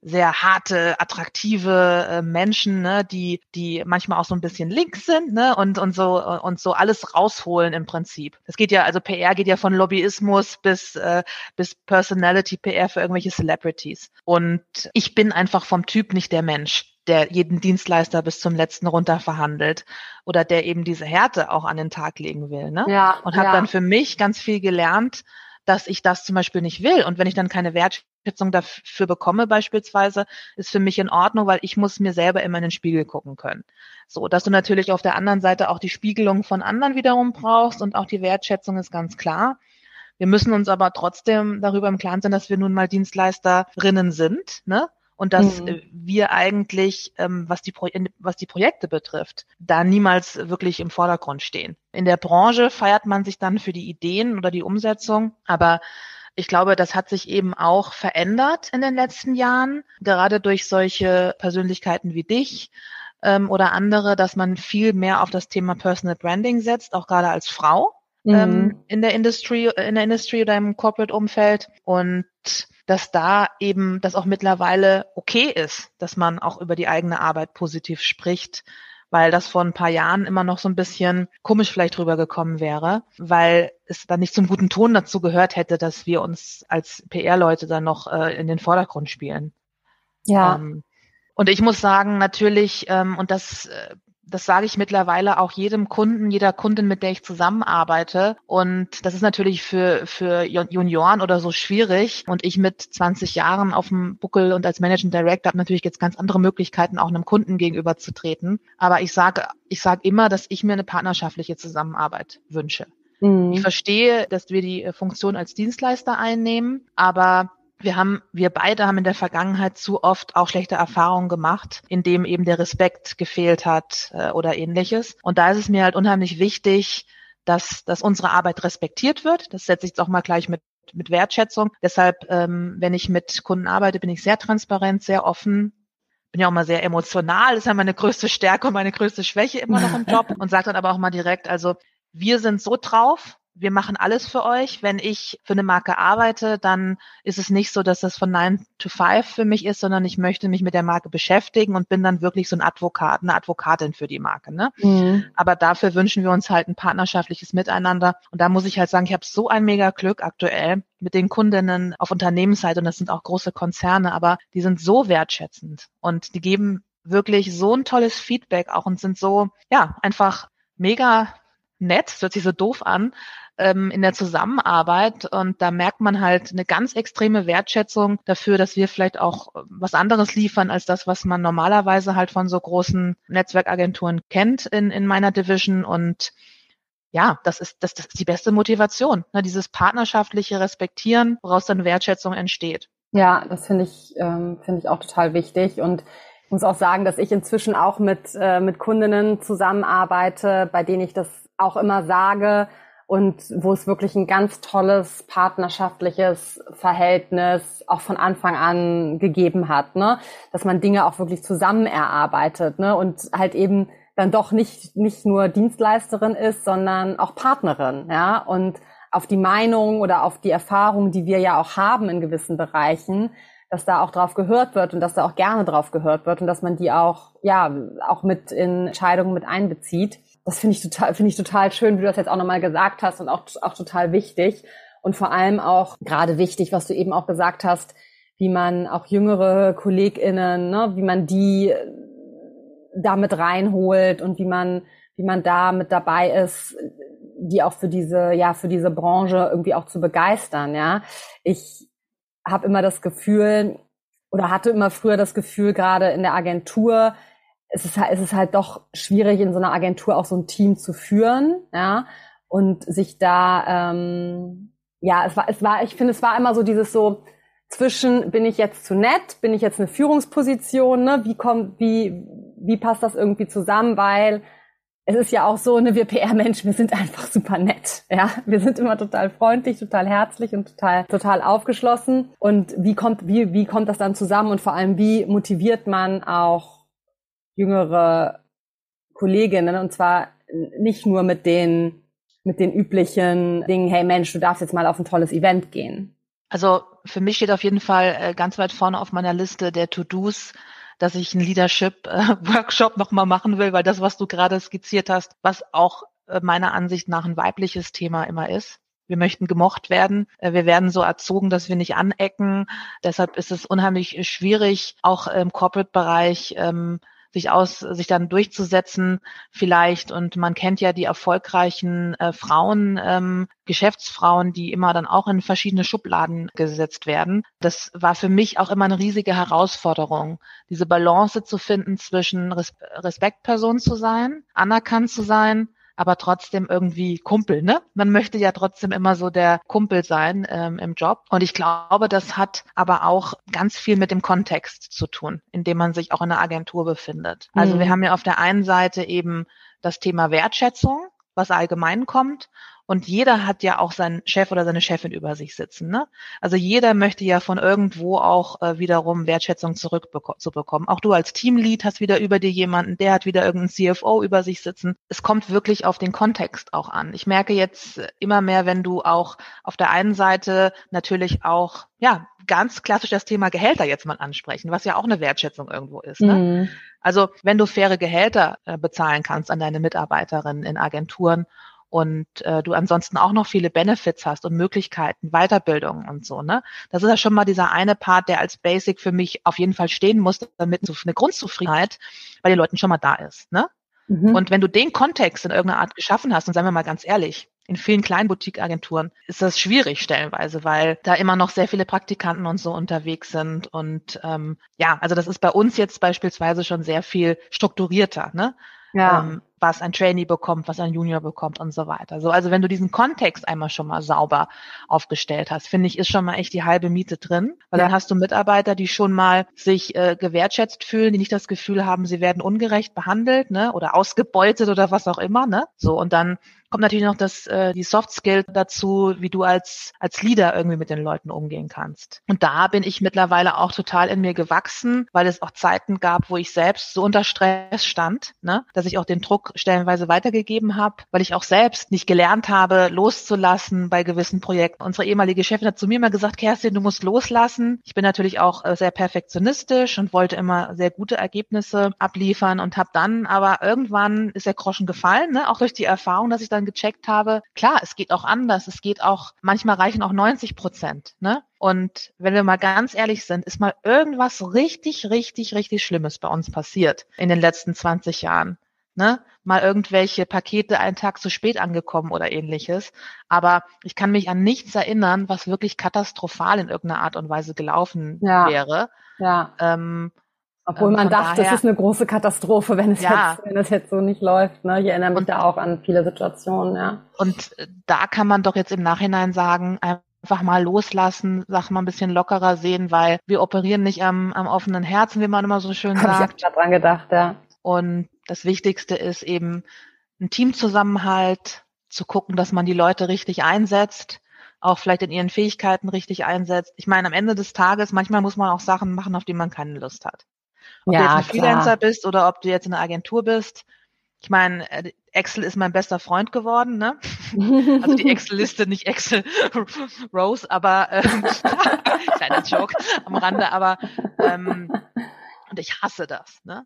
B: sehr harte, attraktive äh, Menschen, ne, die, die manchmal auch so ein bisschen links sind, ne, und, und so, und so alles rausholen im Prinzip. Es geht ja, also PR geht ja von Lobbyismus bis, äh, bis Personality PR für irgendwelche Celebrities. Und ich bin einfach vom Typ nicht der Mensch der jeden Dienstleister bis zum letzten runter verhandelt oder der eben diese Härte auch an den Tag legen will. Ne? Ja, und habe ja. dann für mich ganz viel gelernt, dass ich das zum Beispiel nicht will. Und wenn ich dann keine Wert Wertschätzung dafür bekomme beispielsweise, ist für mich in Ordnung, weil ich muss mir selber immer in den Spiegel gucken können. So, dass du natürlich auf der anderen Seite auch die Spiegelung von anderen wiederum brauchst und auch die Wertschätzung ist ganz klar. Wir müssen uns aber trotzdem darüber im Klaren sein, dass wir nun mal Dienstleisterinnen sind, ne? Und dass mhm. wir eigentlich, ähm, was, die Pro was die Projekte betrifft, da niemals wirklich im Vordergrund stehen. In der Branche feiert man sich dann für die Ideen oder die Umsetzung, aber ich glaube, das hat sich eben auch verändert in den letzten Jahren, gerade durch solche Persönlichkeiten wie dich ähm, oder andere, dass man viel mehr auf das Thema Personal Branding setzt, auch gerade als Frau ähm, mhm. ähm, in der Industrie, in der Industrie oder im Corporate-Umfeld und dass da eben das auch mittlerweile okay ist, dass man auch über die eigene Arbeit positiv spricht weil das vor ein paar Jahren immer noch so ein bisschen komisch vielleicht rübergekommen wäre, weil es dann nicht zum guten Ton dazu gehört hätte, dass wir uns als PR-Leute dann noch äh, in den Vordergrund spielen. Ja. Ähm, und ich muss sagen, natürlich, ähm, und das äh, das sage ich mittlerweile auch jedem Kunden, jeder Kundin, mit der ich zusammenarbeite. Und das ist natürlich für, für Junioren oder so schwierig. Und ich mit 20 Jahren auf dem Buckel und als Managing Director habe natürlich jetzt ganz andere Möglichkeiten, auch einem Kunden gegenüber zu treten. Aber ich sage, ich sage immer, dass ich mir eine partnerschaftliche Zusammenarbeit wünsche. Mhm. Ich verstehe, dass wir die Funktion als Dienstleister einnehmen, aber wir haben, wir beide haben in der Vergangenheit zu oft auch schlechte Erfahrungen gemacht, in dem eben der Respekt gefehlt hat äh, oder ähnliches. Und da ist es mir halt unheimlich wichtig, dass, dass unsere Arbeit respektiert wird. Das setze ich jetzt auch mal gleich mit mit Wertschätzung. Deshalb, ähm, wenn ich mit Kunden arbeite, bin ich sehr transparent, sehr offen, bin ja auch mal sehr emotional, das ist ja meine größte Stärke und meine größte Schwäche immer noch im Job und sage dann aber auch mal direkt, also wir sind so drauf, wir machen alles für euch. Wenn ich für eine Marke arbeite, dann ist es nicht so, dass das von 9 to 5 für mich ist, sondern ich möchte mich mit der Marke beschäftigen und bin dann wirklich so ein Advokat, eine Advokatin für die Marke. Ne? Mhm. Aber dafür wünschen wir uns halt ein partnerschaftliches Miteinander. Und da muss ich halt sagen, ich habe so ein mega Glück aktuell mit den Kundinnen auf Unternehmensseite und das sind auch große Konzerne, aber die sind so wertschätzend und die geben wirklich so ein tolles Feedback auch und sind so, ja, einfach mega nett, hört sich so doof an, ähm, in der Zusammenarbeit. Und da merkt man halt eine ganz extreme Wertschätzung dafür, dass wir vielleicht auch was anderes liefern als das, was man normalerweise halt von so großen Netzwerkagenturen kennt in, in meiner Division. Und ja, das ist, das, das ist die beste Motivation, ne? dieses partnerschaftliche Respektieren, woraus dann Wertschätzung entsteht.
A: Ja, das finde ich, ähm, finde ich auch total wichtig. Und ich muss auch sagen, dass ich inzwischen auch mit, äh, mit Kundinnen zusammenarbeite, bei denen ich das auch immer sage und wo es wirklich ein ganz tolles partnerschaftliches Verhältnis auch von Anfang an gegeben hat, ne? Dass man Dinge auch wirklich zusammen erarbeitet, ne? Und halt eben dann doch nicht, nicht nur Dienstleisterin ist, sondern auch Partnerin, ja? Und auf die Meinung oder auf die Erfahrung, die wir ja auch haben in gewissen Bereichen, dass da auch drauf gehört wird und dass da auch gerne drauf gehört wird und dass man die auch, ja, auch mit in Entscheidungen mit einbezieht das finde ich total, finde ich total schön, wie du das jetzt auch nochmal gesagt hast und auch, auch total wichtig. Und vor allem auch gerade wichtig, was du eben auch gesagt hast, wie man auch jüngere KollegInnen, ne, wie man die damit reinholt und wie man, wie man da mit dabei ist, die auch für diese, ja, für diese Branche irgendwie auch zu begeistern, ja. Ich habe immer das Gefühl, oder hatte immer früher das Gefühl, gerade in der Agentur, es ist, halt, es ist halt doch schwierig, in so einer Agentur auch so ein Team zu führen, ja, und sich da, ähm, ja, es war, es war, ich finde, es war immer so dieses so zwischen, bin ich jetzt zu nett, bin ich jetzt eine Führungsposition, ne, wie kommt, wie, wie passt das irgendwie zusammen, weil es ist ja auch so, ne, wir PR-Menschen, wir sind einfach super nett, ja, wir sind immer total freundlich, total herzlich und total, total aufgeschlossen. Und wie kommt, wie, wie kommt das dann zusammen? Und vor allem, wie motiviert man auch jüngere Kolleginnen und zwar nicht nur mit den mit den üblichen Dingen, hey Mensch, du darfst jetzt mal auf ein tolles Event gehen.
B: Also für mich steht auf jeden Fall äh, ganz weit vorne auf meiner Liste der To-Dos, dass ich einen Leadership-Workshop äh, nochmal machen will, weil das, was du gerade skizziert hast, was auch äh, meiner Ansicht nach ein weibliches Thema immer ist. Wir möchten gemocht werden. Wir werden so erzogen, dass wir nicht anecken. Deshalb ist es unheimlich schwierig, auch im Corporate-Bereich ähm, sich aus, sich dann durchzusetzen vielleicht. Und man kennt ja die erfolgreichen äh, Frauen, ähm, Geschäftsfrauen, die immer dann auch in verschiedene Schubladen gesetzt werden. Das war für mich auch immer eine riesige Herausforderung, diese Balance zu finden zwischen Respektperson zu sein, anerkannt zu sein, aber trotzdem irgendwie Kumpel, ne? Man möchte ja trotzdem immer so der Kumpel sein ähm, im Job. Und ich glaube, das hat aber auch ganz viel mit dem Kontext zu tun, in dem man sich auch in der Agentur befindet. Also mhm. wir haben ja auf der einen Seite eben das Thema Wertschätzung, was allgemein kommt. Und jeder hat ja auch seinen Chef oder seine Chefin über sich sitzen. Ne? Also jeder möchte ja von irgendwo auch äh, wiederum Wertschätzung zurückzubekommen. Auch du als Teamlead hast wieder über dir jemanden, der hat wieder irgendeinen CFO über sich sitzen. Es kommt wirklich auf den Kontext auch an. Ich merke jetzt immer mehr, wenn du auch auf der einen Seite natürlich auch, ja, ganz klassisch das Thema Gehälter jetzt mal ansprechen, was ja auch eine Wertschätzung irgendwo ist. Ne? Mhm. Also wenn du faire Gehälter äh, bezahlen kannst an deine Mitarbeiterinnen in Agenturen und äh, du ansonsten auch noch viele Benefits hast und Möglichkeiten, Weiterbildung und so, ne? Das ist ja schon mal dieser eine Part, der als Basic für mich auf jeden Fall stehen muss, damit eine Grundzufriedenheit bei den Leuten schon mal da ist, ne? Mhm. Und wenn du den Kontext in irgendeiner Art geschaffen hast, und seien wir mal ganz ehrlich, in vielen kleinen Boutique-Agenturen ist das schwierig stellenweise, weil da immer noch sehr viele Praktikanten und so unterwegs sind. Und ähm, ja, also das ist bei uns jetzt beispielsweise schon sehr viel strukturierter. Ne? ja. ähm, was ein Trainee bekommt, was ein Junior bekommt und so weiter. So, also wenn du diesen Kontext einmal schon mal sauber aufgestellt hast, finde ich, ist schon mal echt die halbe Miete drin, weil ja. dann hast du Mitarbeiter, die schon mal sich äh, gewertschätzt fühlen, die nicht das Gefühl haben, sie werden ungerecht behandelt, ne, oder ausgebeutet oder was auch immer, ne. So und dann kommt natürlich noch das, äh, die Soft Skill dazu, wie du als, als Leader irgendwie mit den Leuten umgehen kannst. Und da bin ich mittlerweile auch total in mir gewachsen, weil es auch Zeiten gab, wo ich selbst so unter Stress stand, ne, dass ich auch den Druck stellenweise weitergegeben habe, weil ich auch selbst nicht gelernt habe, loszulassen bei gewissen Projekten. Unsere ehemalige Chefin hat zu mir immer gesagt, Kerstin, du musst loslassen. Ich bin natürlich auch äh, sehr perfektionistisch und wollte immer sehr gute Ergebnisse abliefern und habe dann aber irgendwann ist der Groschen gefallen, ne, auch durch die Erfahrung, dass ich dann gecheckt habe, klar, es geht auch anders. Es geht auch, manchmal reichen auch 90 Prozent. Ne? Und wenn wir mal ganz ehrlich sind, ist mal irgendwas richtig, richtig, richtig Schlimmes bei uns passiert in den letzten 20 Jahren. Ne? Mal irgendwelche Pakete einen Tag zu spät angekommen oder ähnliches. Aber ich kann mich an nichts erinnern, was wirklich katastrophal in irgendeiner Art und Weise gelaufen ja. wäre.
A: Ja. Ähm, obwohl ähm, man dachte, daher, es ist eine große Katastrophe, wenn es, ja. jetzt, wenn es jetzt so nicht läuft. Ne? Ich erinnere mich und, da auch an viele Situationen, ja.
B: Und äh, da kann man doch jetzt im Nachhinein sagen, einfach mal loslassen, sag mal ein bisschen lockerer sehen, weil wir operieren nicht am, am offenen Herzen, wie man immer so schön Hab sagt.
A: Ich habe dran gedacht, ja.
B: Und das Wichtigste ist eben ein Teamzusammenhalt, zu gucken, dass man die Leute richtig einsetzt, auch vielleicht in ihren Fähigkeiten richtig einsetzt. Ich meine, am Ende des Tages, manchmal muss man auch Sachen machen, auf die man keine Lust hat. Ob ja, du jetzt ein Freelancer bist oder ob du jetzt in einer Agentur bist. Ich meine, äh, Excel ist mein bester Freund geworden, ne? Also die Excel-Liste, nicht Excel Rose, aber ähm, kleiner Joke am Rande, aber ähm, und ich hasse das, ne?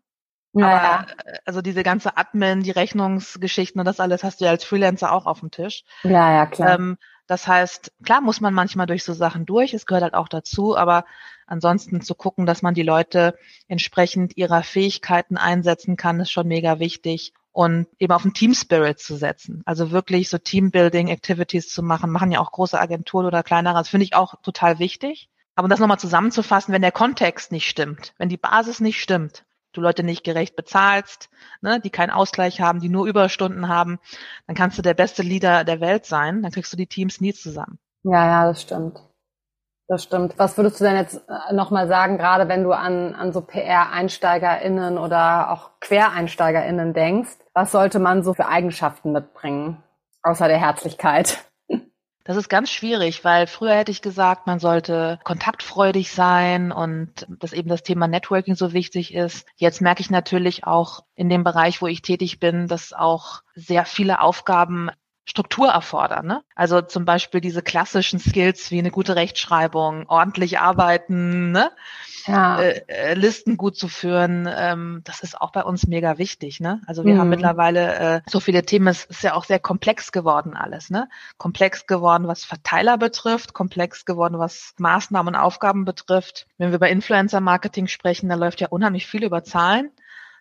B: Ja, aber äh, also diese ganze Admin, die Rechnungsgeschichten und das alles hast du ja als Freelancer auch auf dem Tisch.
A: Ja, ja, klar.
B: Ähm, das heißt, klar muss man manchmal durch so Sachen durch, es gehört halt auch dazu, aber ansonsten zu gucken, dass man die Leute entsprechend ihrer Fähigkeiten einsetzen kann, ist schon mega wichtig. Und eben auf den Team Spirit zu setzen. Also wirklich so Teambuilding Activities zu machen, machen ja auch große Agenturen oder kleinere. Das finde ich auch total wichtig. Aber um das nochmal zusammenzufassen, wenn der Kontext nicht stimmt, wenn die Basis nicht stimmt, du Leute nicht gerecht bezahlst, ne, die keinen Ausgleich haben, die nur Überstunden haben, dann kannst du der beste Leader der Welt sein, dann kriegst du die Teams nie zusammen.
A: Ja, ja, das stimmt. Das stimmt. Was würdest du denn jetzt äh, nochmal sagen, gerade wenn du an, an so PR-EinsteigerInnen oder auch QuereinsteigerInnen denkst, was sollte man so für Eigenschaften mitbringen, außer der Herzlichkeit?
B: Das ist ganz schwierig, weil früher hätte ich gesagt, man sollte kontaktfreudig sein und dass eben das Thema Networking so wichtig ist. Jetzt merke ich natürlich auch in dem Bereich, wo ich tätig bin, dass auch sehr viele Aufgaben Struktur erfordern. Ne? Also zum Beispiel diese klassischen Skills wie eine gute Rechtschreibung, ordentlich arbeiten, ne? ja. äh, äh, Listen gut zu führen, ähm, das ist auch bei uns mega wichtig. Ne? Also wir mhm. haben mittlerweile äh, so viele Themen, es ist ja auch sehr komplex geworden alles. Ne? Komplex geworden, was Verteiler betrifft, komplex geworden, was Maßnahmen und Aufgaben betrifft. Wenn wir über Influencer-Marketing sprechen, da läuft ja unheimlich viel über Zahlen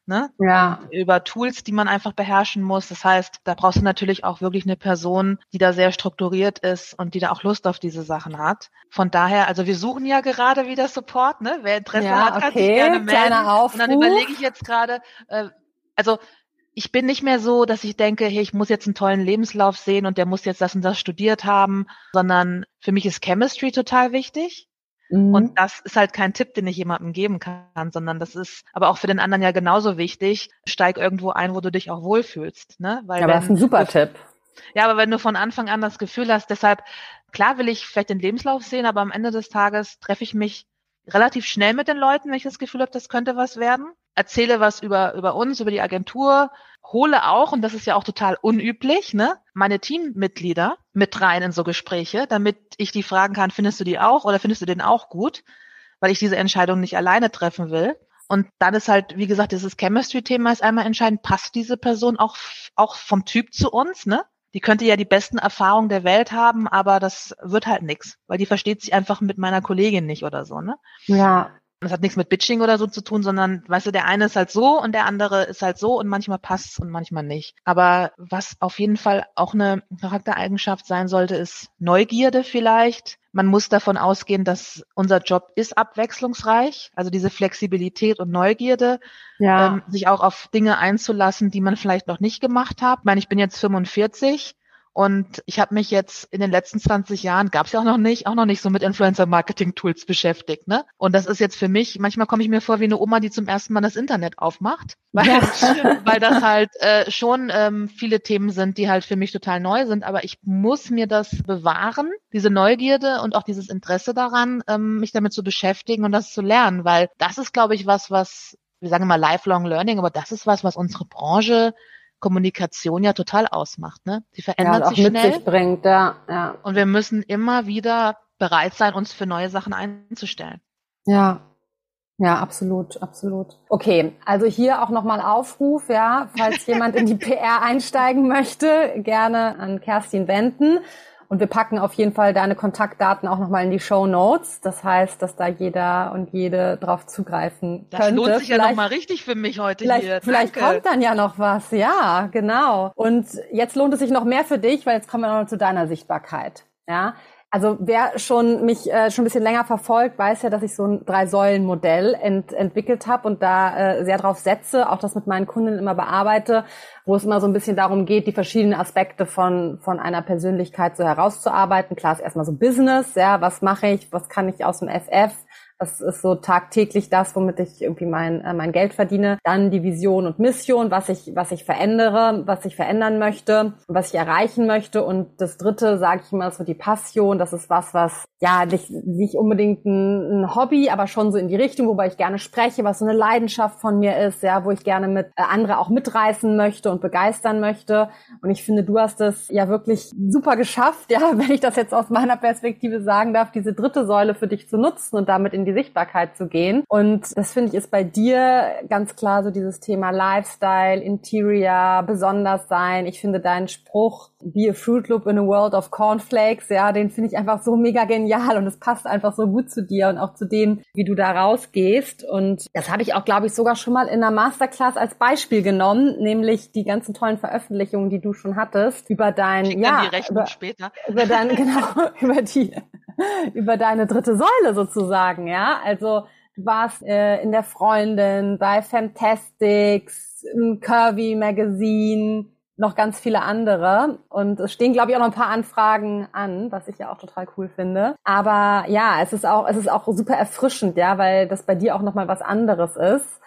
B: ne? Ja. Über Tools, die man einfach beherrschen muss. Das heißt, da brauchst du natürlich auch wirklich eine Person, die da sehr strukturiert ist und die da auch Lust auf diese Sachen hat. Von daher, also wir suchen ja gerade wieder Support, ne? Wer Interesse ja, hat, kann okay. sich gerne melden. Und dann überlege ich jetzt gerade, äh, also ich bin nicht mehr so, dass ich denke, hey, ich muss jetzt einen tollen Lebenslauf sehen und der muss jetzt das und das studiert haben, sondern für mich ist Chemistry total wichtig. Mhm. Und das ist halt kein Tipp, den ich jemandem geben kann, sondern das ist aber auch für den anderen ja genauso wichtig. Steig irgendwo ein, wo du dich auch wohlfühlst. Ne?
A: Weil ja, aber das ist ein super Tipp.
B: Ja, aber wenn du von Anfang an das Gefühl hast, deshalb, klar will ich vielleicht den Lebenslauf sehen, aber am Ende des Tages treffe ich mich relativ schnell mit den Leuten, wenn ich das Gefühl habe, das könnte was werden. Erzähle was über, über uns, über die Agentur, hole auch, und das ist ja auch total unüblich, ne, meine Teammitglieder mit rein in so Gespräche, damit ich die fragen kann, findest du die auch oder findest du den auch gut? Weil ich diese Entscheidung nicht alleine treffen will. Und dann ist halt, wie gesagt, dieses Chemistry-Thema ist einmal entscheidend, passt diese Person auch, auch vom Typ zu uns, ne? Die könnte ja die besten Erfahrungen der Welt haben, aber das wird halt nix, weil die versteht sich einfach mit meiner Kollegin nicht oder so, ne?
A: Ja.
B: Das hat nichts mit Bitching oder so zu tun, sondern, weißt du, der eine ist halt so und der andere ist halt so und manchmal passt's und manchmal nicht. Aber was auf jeden Fall auch eine Charaktereigenschaft sein sollte, ist Neugierde vielleicht. Man muss davon ausgehen, dass unser Job ist abwechslungsreich, also diese Flexibilität und Neugierde, ja. ähm, sich auch auf Dinge einzulassen, die man vielleicht noch nicht gemacht hat. Ich meine, ich bin jetzt 45 Und ich habe mich jetzt in den letzten 20 Jahren, gab es ja auch noch nicht, auch noch nicht so mit Influencer-Marketing-Tools beschäftigt. Ne? Und das ist jetzt für mich, manchmal komme ich mir vor wie eine Oma, die zum ersten Mal das Internet aufmacht, weil, ja. weil das halt äh, schon ähm, viele Themen sind, die halt für mich total neu sind. Aber ich muss mir das bewahren, diese Neugierde und auch dieses Interesse daran, ähm, mich damit zu beschäftigen und das zu lernen, weil das ist, glaube ich, was, was wir sagen immer lifelong learning, aber das ist was, was unsere Branche Kommunikation ja total ausmacht. Ne? Sie verändert ja, sich schnell. Sich
A: bringt, ja, ja.
B: Und wir müssen immer wieder bereit sein, uns für neue Sachen einzustellen.
A: Ja, ja, absolut, absolut. Okay, also hier auch nochmal Aufruf, ja, falls jemand in die PR einsteigen möchte, gerne an Kerstin wenden. Und wir packen auf jeden Fall deine Kontaktdaten auch nochmal in die Show Notes. Das heißt, dass da jeder und jede drauf zugreifen das könnte.
B: Das lohnt sich vielleicht, ja nochmal richtig für mich heute
A: vielleicht,
B: hier.
A: Vielleicht kommt dann ja noch was. Ja, genau. Und jetzt lohnt es sich noch mehr für dich, weil jetzt kommen wir noch zu deiner Sichtbarkeit. Ja, also wer schon mich äh, schon ein bisschen länger verfolgt, weiß ja, dass ich so ein Drei-Säulen-Modell ent entwickelt habe und da äh, sehr drauf setze, auch das mit meinen Kunden immer bearbeite, wo es immer so ein bisschen darum geht, die verschiedenen Aspekte von von einer Persönlichkeit so herauszuarbeiten. Klar ist erstmal so Business, ja, was mache ich, was kann ich aus dem FF, das ist so tagtäglich das, womit ich irgendwie mein, äh, mein Geld verdiene. Dann die Vision und Mission, was ich, was ich verändere, was ich verändern möchte, was ich erreichen möchte. Und das dritte, sage ich immer, so die Passion. Das ist was, was ja nicht, nicht unbedingt ein, ein Hobby, aber schon so in die Richtung, wobei ich gerne spreche, was so eine Leidenschaft von mir ist, ja, wo ich gerne mit äh, andere auch mitreißen möchte und begeistern möchte. Und ich finde, du hast es ja wirklich super geschafft, ja, wenn ich das jetzt aus meiner Perspektive sagen darf, diese dritte Säule für dich zu nutzen und damit in die Sichtbarkeit zu gehen. Und das finde ich ist bei dir ganz klar so dieses Thema Lifestyle, Interior, besonders sein. Ich finde deinen Spruch, be a Fruit Loop in a world of cornflakes, ja, den finde ich einfach so mega genial und es passt einfach so gut zu dir und auch zu dem, wie du da rausgehst. Und das habe ich auch, glaube ich, sogar schon mal in einer Masterclass als Beispiel genommen, nämlich die ganzen tollen Veröffentlichungen, die du schon hattest über dein, ja,
B: die über, später.
A: über dein, genau, über die über deine dritte Säule sozusagen, ja. Also du warst äh, in der Freundin, bei Fantastics, im Curvy Magazine, noch ganz viele andere. Und es stehen, glaube ich, auch noch ein paar Anfragen an, was ich ja auch total cool finde. Aber ja, es ist auch, es ist auch super erfrischend, ja, weil das bei dir auch nochmal was anderes ist.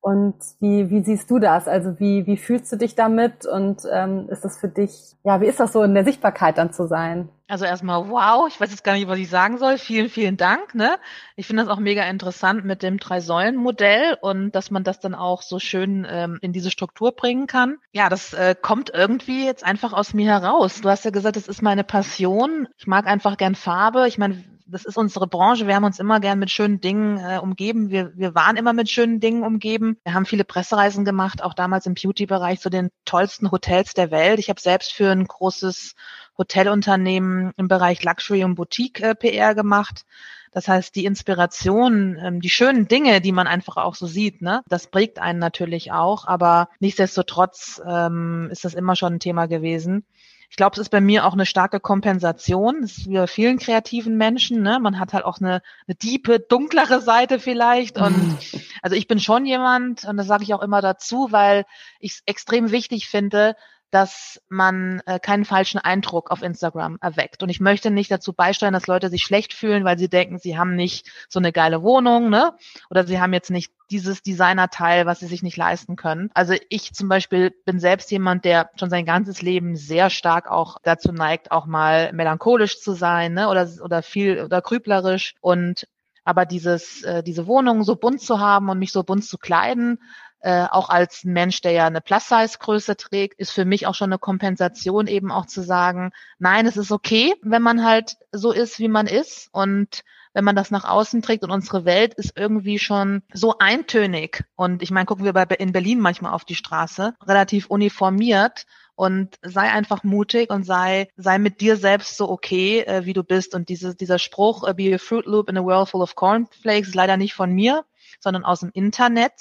A: Und wie, wie siehst du das? Also wie, wie fühlst du dich damit? Und ähm, ist das für dich, ja, wie ist das so in der Sichtbarkeit dann zu sein?
B: Also erstmal wow, ich weiß jetzt gar nicht, was ich sagen soll. Vielen, vielen Dank. Ne? Ich finde das auch mega interessant mit dem Drei-Säulen-Modell und dass man das dann auch so schön ähm, in diese Struktur bringen kann. Ja, das äh, kommt irgendwie jetzt einfach aus mir heraus. Du hast ja gesagt, das ist meine Passion. Ich mag einfach gern Farbe. Ich meine, das ist unsere Branche. Wir haben uns immer gern mit schönen Dingen äh, umgeben. Wir, wir waren immer mit schönen Dingen umgeben. Wir haben viele Pressereisen gemacht, auch damals im Beauty-Bereich zu den tollsten Hotels der Welt. Ich habe selbst für ein großes Hotelunternehmen im Bereich Luxury und Boutique äh, PR gemacht. Das heißt, die Inspiration, ähm, die schönen Dinge, die man einfach auch so sieht, ne, das prägt einen natürlich auch. Aber nichtsdestotrotz ähm, ist das immer schon ein Thema gewesen. Ich glaube, es ist bei mir auch eine starke Kompensation. Das ist wie bei vielen kreativen Menschen. Ne? Man hat halt auch eine, eine diepe, dunklere Seite vielleicht. Und also ich bin schon jemand, und das sage ich auch immer dazu, weil ich es extrem wichtig finde, dass man äh, keinen falschen Eindruck auf Instagram erweckt. Und ich möchte nicht dazu beisteuern, dass Leute sich schlecht fühlen, weil sie denken, sie haben nicht so eine geile Wohnung, ne? Oder sie haben jetzt nicht dieses Designerteil, was sie sich nicht leisten können. Also ich zum Beispiel bin selbst jemand, der schon sein ganzes Leben sehr stark auch dazu neigt, auch mal melancholisch zu sein, ne? Oder oder viel oder grüblerisch und aber dieses, äh, diese Wohnung so bunt zu haben und mich so bunt zu kleiden, äh, auch als Mensch, der ja eine Plus-Size-Größe trägt, ist für mich auch schon eine Kompensation eben auch zu sagen, nein, es ist okay, wenn man halt so ist, wie man ist. Und wenn man das nach außen trägt und unsere Welt ist irgendwie schon so eintönig. Und ich meine, gucken wir bei in Berlin manchmal auf die Straße, relativ uniformiert und sei einfach mutig und sei sei mit dir selbst so okay, äh, wie du bist. Und diese, dieser Spruch äh, be a fruit loop in a world full of cornflakes ist leider nicht von mir, sondern aus dem Internet.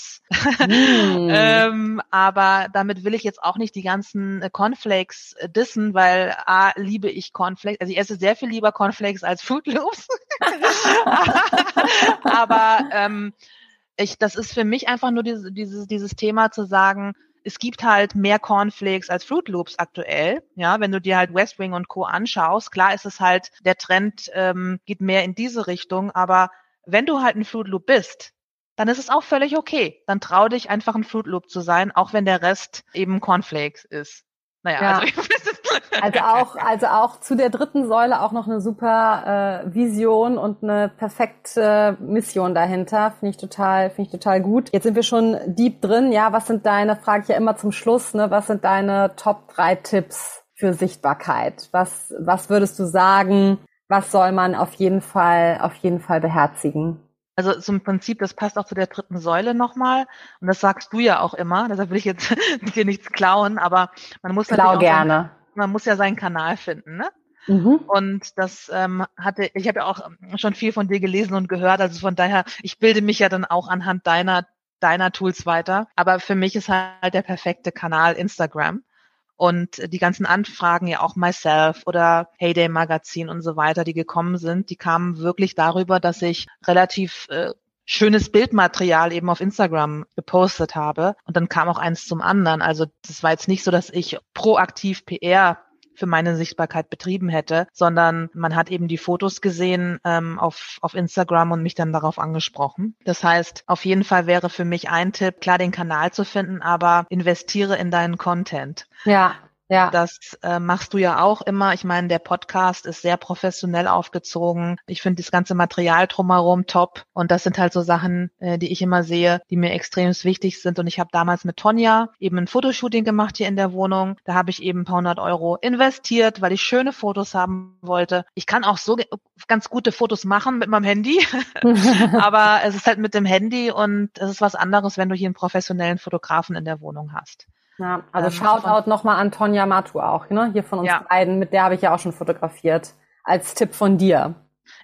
B: Mm. ähm, aber damit will ich jetzt auch nicht die ganzen äh, Cornflakes äh, dissen, weil A, liebe ich Cornflakes. Also ich esse sehr viel lieber Cornflakes als Fruit Loops. aber ähm, ich, das ist für mich einfach nur dieses, dieses, dieses Thema zu sagen, es gibt halt mehr Cornflakes als Fruit Loops aktuell. Ja, wenn du dir halt West Wing und Co. anschaust, klar ist es halt, der Trend ähm, geht mehr in diese Richtung, aber wenn du halt ein Fruit Loop bist, dann ist es auch völlig okay. Dann trau dich einfach ein Fruit Loop zu sein, auch wenn der Rest eben Cornflakes ist.
A: Naja, ja. also, also auch, also auch zu der dritten Säule auch noch eine super äh, Vision und eine perfekte Mission dahinter. Finde ich total, finde ich total gut. Jetzt sind wir schon deep drin. Ja, was sind deine, frage ich ja immer zum Schluss, ne, was sind deine Top drei Tipps für Sichtbarkeit? Was, was würdest du sagen? Was soll man auf jeden Fall, auf jeden Fall beherzigen?
B: Also zum Prinzip, das passt auch zu der dritten Säule nochmal. Und das sagst du ja auch immer. Deshalb will ich jetzt hier nichts klauen, aber man muss
A: Klau gerne. Sein,
B: man muss ja seinen Kanal finden, ne? Mhm. Und das ähm, hatte, ich habe ja auch schon viel von dir gelesen und gehört. Also von daher, ich bilde mich ja dann auch anhand deiner deiner Tools weiter. Aber für mich ist halt der perfekte Kanal Instagram. Und die ganzen Anfragen, ja auch Myself oder Heyday Magazin und so weiter, die gekommen sind, die kamen wirklich darüber, dass ich relativ äh, schönes Bildmaterial eben auf Instagram gepostet habe. Und dann kam auch eins zum anderen. Also das war jetzt nicht so, dass ich proaktiv PR für meine Sichtbarkeit betrieben hätte, sondern man hat eben die Fotos gesehen ähm, auf, auf Instagram und mich dann darauf angesprochen. Das heißt, auf jeden Fall wäre für mich ein Tipp, klar den Kanal zu finden, aber investiere in deinen Content.
A: Ja. Ja.
B: Das äh, machst du ja auch immer. Ich meine, der Podcast ist sehr professionell aufgezogen. Ich finde das ganze Material drumherum top. Und das sind halt so Sachen, äh, die ich immer sehe, die mir extrem wichtig sind. Und ich habe damals mit Tonja eben ein Fotoshooting gemacht hier in der Wohnung. Da habe ich eben ein paar hundert Euro investiert, weil ich schöne Fotos haben wollte. Ich kann auch so ganz gute Fotos machen mit meinem Handy. Aber es ist halt mit dem Handy und es ist was anderes, wenn du hier einen professionellen Fotografen in der Wohnung hast.
A: Ja, also ähm, Shoutout nochmal an Tonja Matu auch, ne? Hier von uns ja. beiden, mit der habe ich ja auch schon fotografiert. Als Tipp von dir.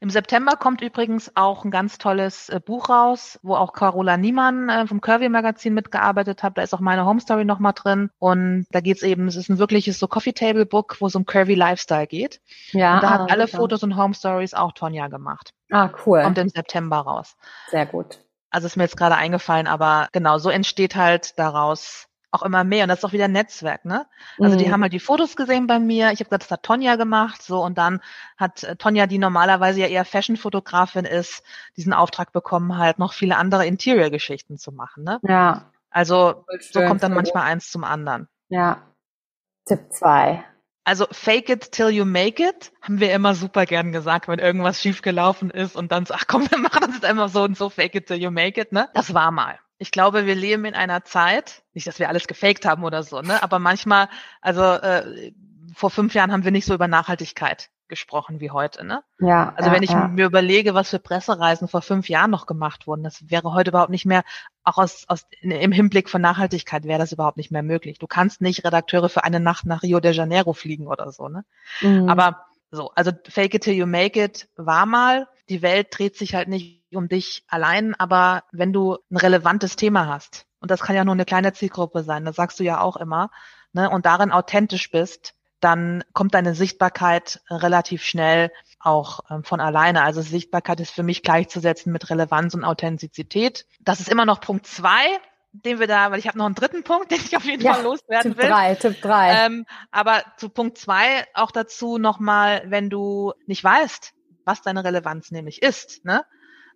B: Im September kommt übrigens auch ein ganz tolles äh, Buch raus, wo auch Carola Niemann äh, vom Curvy Magazin mitgearbeitet hat. Da ist auch meine Home Story nochmal drin. Und da geht's eben, es ist ein wirkliches so Coffee Table Book, wo es um Curvy Lifestyle geht. Ja. Und da hat ah, alle super. Fotos und Home Stories auch Tonja gemacht.
A: Ah, cool.
B: Kommt im September raus.
A: Sehr gut.
B: Also ist mir jetzt gerade eingefallen, aber genau, so entsteht halt daraus auch immer mehr. Und das ist auch wieder ein Netzwerk, ne? Also mhm. die haben halt die Fotos gesehen bei mir. Ich habe gesagt, das hat Tonja gemacht. So, und dann hat äh, Tonja, die normalerweise ja eher Fashion-Fotografin ist, diesen Auftrag bekommen, halt noch viele andere Interior-Geschichten zu machen. Ne?
A: Ja.
B: Also so kommt dann manchmal eins zum anderen.
A: Ja. Tipp zwei.
B: Also fake it till you make it, haben wir immer super gern gesagt, wenn irgendwas schiefgelaufen ist und dann so, ach komm, wir machen das jetzt einfach so und so, fake it till you make it, ne? Das war mal. Ich glaube, wir leben in einer Zeit, nicht, dass wir alles gefaked haben oder so, ne? Aber manchmal, also äh, vor fünf Jahren haben wir nicht so über Nachhaltigkeit gesprochen wie heute, ne?
A: Ja.
B: Also
A: ja,
B: wenn ich
A: ja.
B: mir überlege, was für Pressereisen vor fünf Jahren noch gemacht wurden, das wäre heute überhaupt nicht mehr, auch aus, aus im Hinblick von Nachhaltigkeit wäre das überhaupt nicht mehr möglich. Du kannst nicht Redakteure für eine Nacht nach Rio de Janeiro fliegen oder so, ne? Mhm. Aber so, also fake it till you make it war mal. Die Welt dreht sich halt nicht um dich allein, aber wenn du ein relevantes Thema hast, und das kann ja nur eine kleine Zielgruppe sein, das sagst du ja auch immer, ne, und darin authentisch bist, dann kommt deine Sichtbarkeit relativ schnell auch ähm, von alleine. Also Sichtbarkeit ist für mich gleichzusetzen mit Relevanz und Authentizität. Das ist immer noch Punkt zwei, den wir da, weil ich habe noch einen dritten Punkt, den ich auf jeden ja, Fall loswerden
A: Tipp
B: will.
A: Drei, Tipp drei. Ähm,
B: aber zu Punkt zwei auch dazu nochmal, wenn du nicht weißt, was deine Relevanz nämlich ist, ne?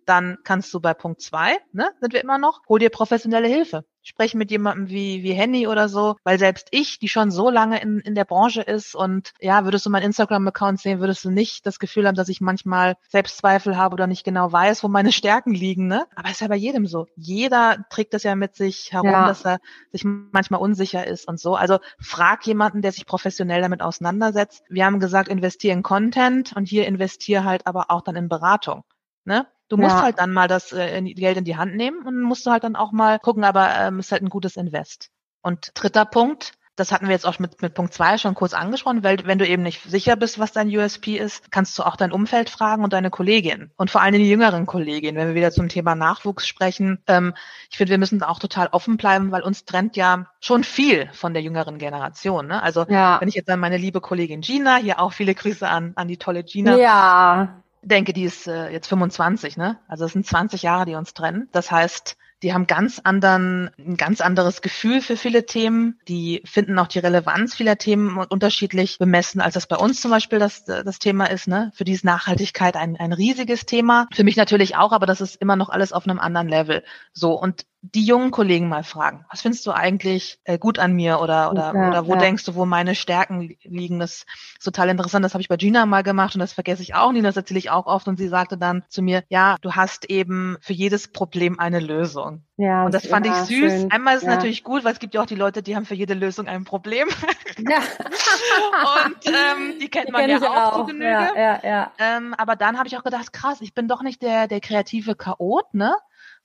B: Dann kannst du bei Punkt zwei, ne, sind wir immer noch, hol dir professionelle Hilfe. Sprech mit jemandem wie, wie Henny oder so, weil selbst ich, die schon so lange in, in der Branche ist und ja, würdest du meinen Instagram-Account sehen, würdest du nicht das Gefühl haben, dass ich manchmal Selbstzweifel habe oder nicht genau weiß, wo meine Stärken liegen, ne? Aber ist ja bei jedem so. Jeder trägt das ja mit sich herum, ja. dass er sich manchmal unsicher ist und so. Also frag jemanden, der sich professionell damit auseinandersetzt. Wir haben gesagt, investier in Content und hier investier halt aber auch dann in Beratung. Ne? Du musst ja. halt dann mal das äh, Geld in die Hand nehmen und musst du halt dann auch mal gucken, aber ähm, ist halt ein gutes Invest. Und dritter Punkt, das hatten wir jetzt auch mit, mit Punkt zwei schon kurz angesprochen, weil wenn du eben nicht sicher bist, was dein USP ist, kannst du auch dein Umfeld fragen und deine Kollegin und vor allem die jüngeren Kolleginnen, wenn wir wieder zum Thema Nachwuchs sprechen. Ähm, ich finde, wir müssen auch total offen bleiben, weil uns trennt ja schon viel von der jüngeren Generation. Ne? Also ja. wenn ich jetzt an meine liebe Kollegin Gina, hier auch viele Grüße an, an die tolle Gina.
A: Ja
B: denke, die ist äh, jetzt 25, ne? Also es sind 20 Jahre, die uns trennen. Das heißt, die haben ganz anderen, ein ganz anderes Gefühl für viele Themen. Die finden auch die Relevanz vieler Themen unterschiedlich bemessen, als das bei uns zum Beispiel das, das Thema ist. Ne? Für die ist Nachhaltigkeit ein, ein riesiges Thema. Für mich natürlich auch, aber das ist immer noch alles auf einem anderen Level. So. Und die jungen Kollegen mal fragen, was findest du eigentlich äh, gut an mir oder oder ja, oder wo ja. denkst du, wo meine Stärken liegen? Das ist total interessant. Das habe ich bei Gina mal gemacht und das vergesse ich auch nie. Das erzähle ich auch oft. Und sie sagte dann zu mir, ja, du hast eben für jedes Problem eine Lösung. Ja, und das fand ich süß. Schön. Einmal ist es natürlich gut, weil es gibt ja auch die Leute, die haben für jede Lösung ein Problem. Ja. und ähm, die kennt die man kenn ja auch, auch. Genüge. Ja, ja, ja. Ähm, aber dann habe ich auch gedacht, krass, ich bin doch nicht der der kreative Chaot, ne?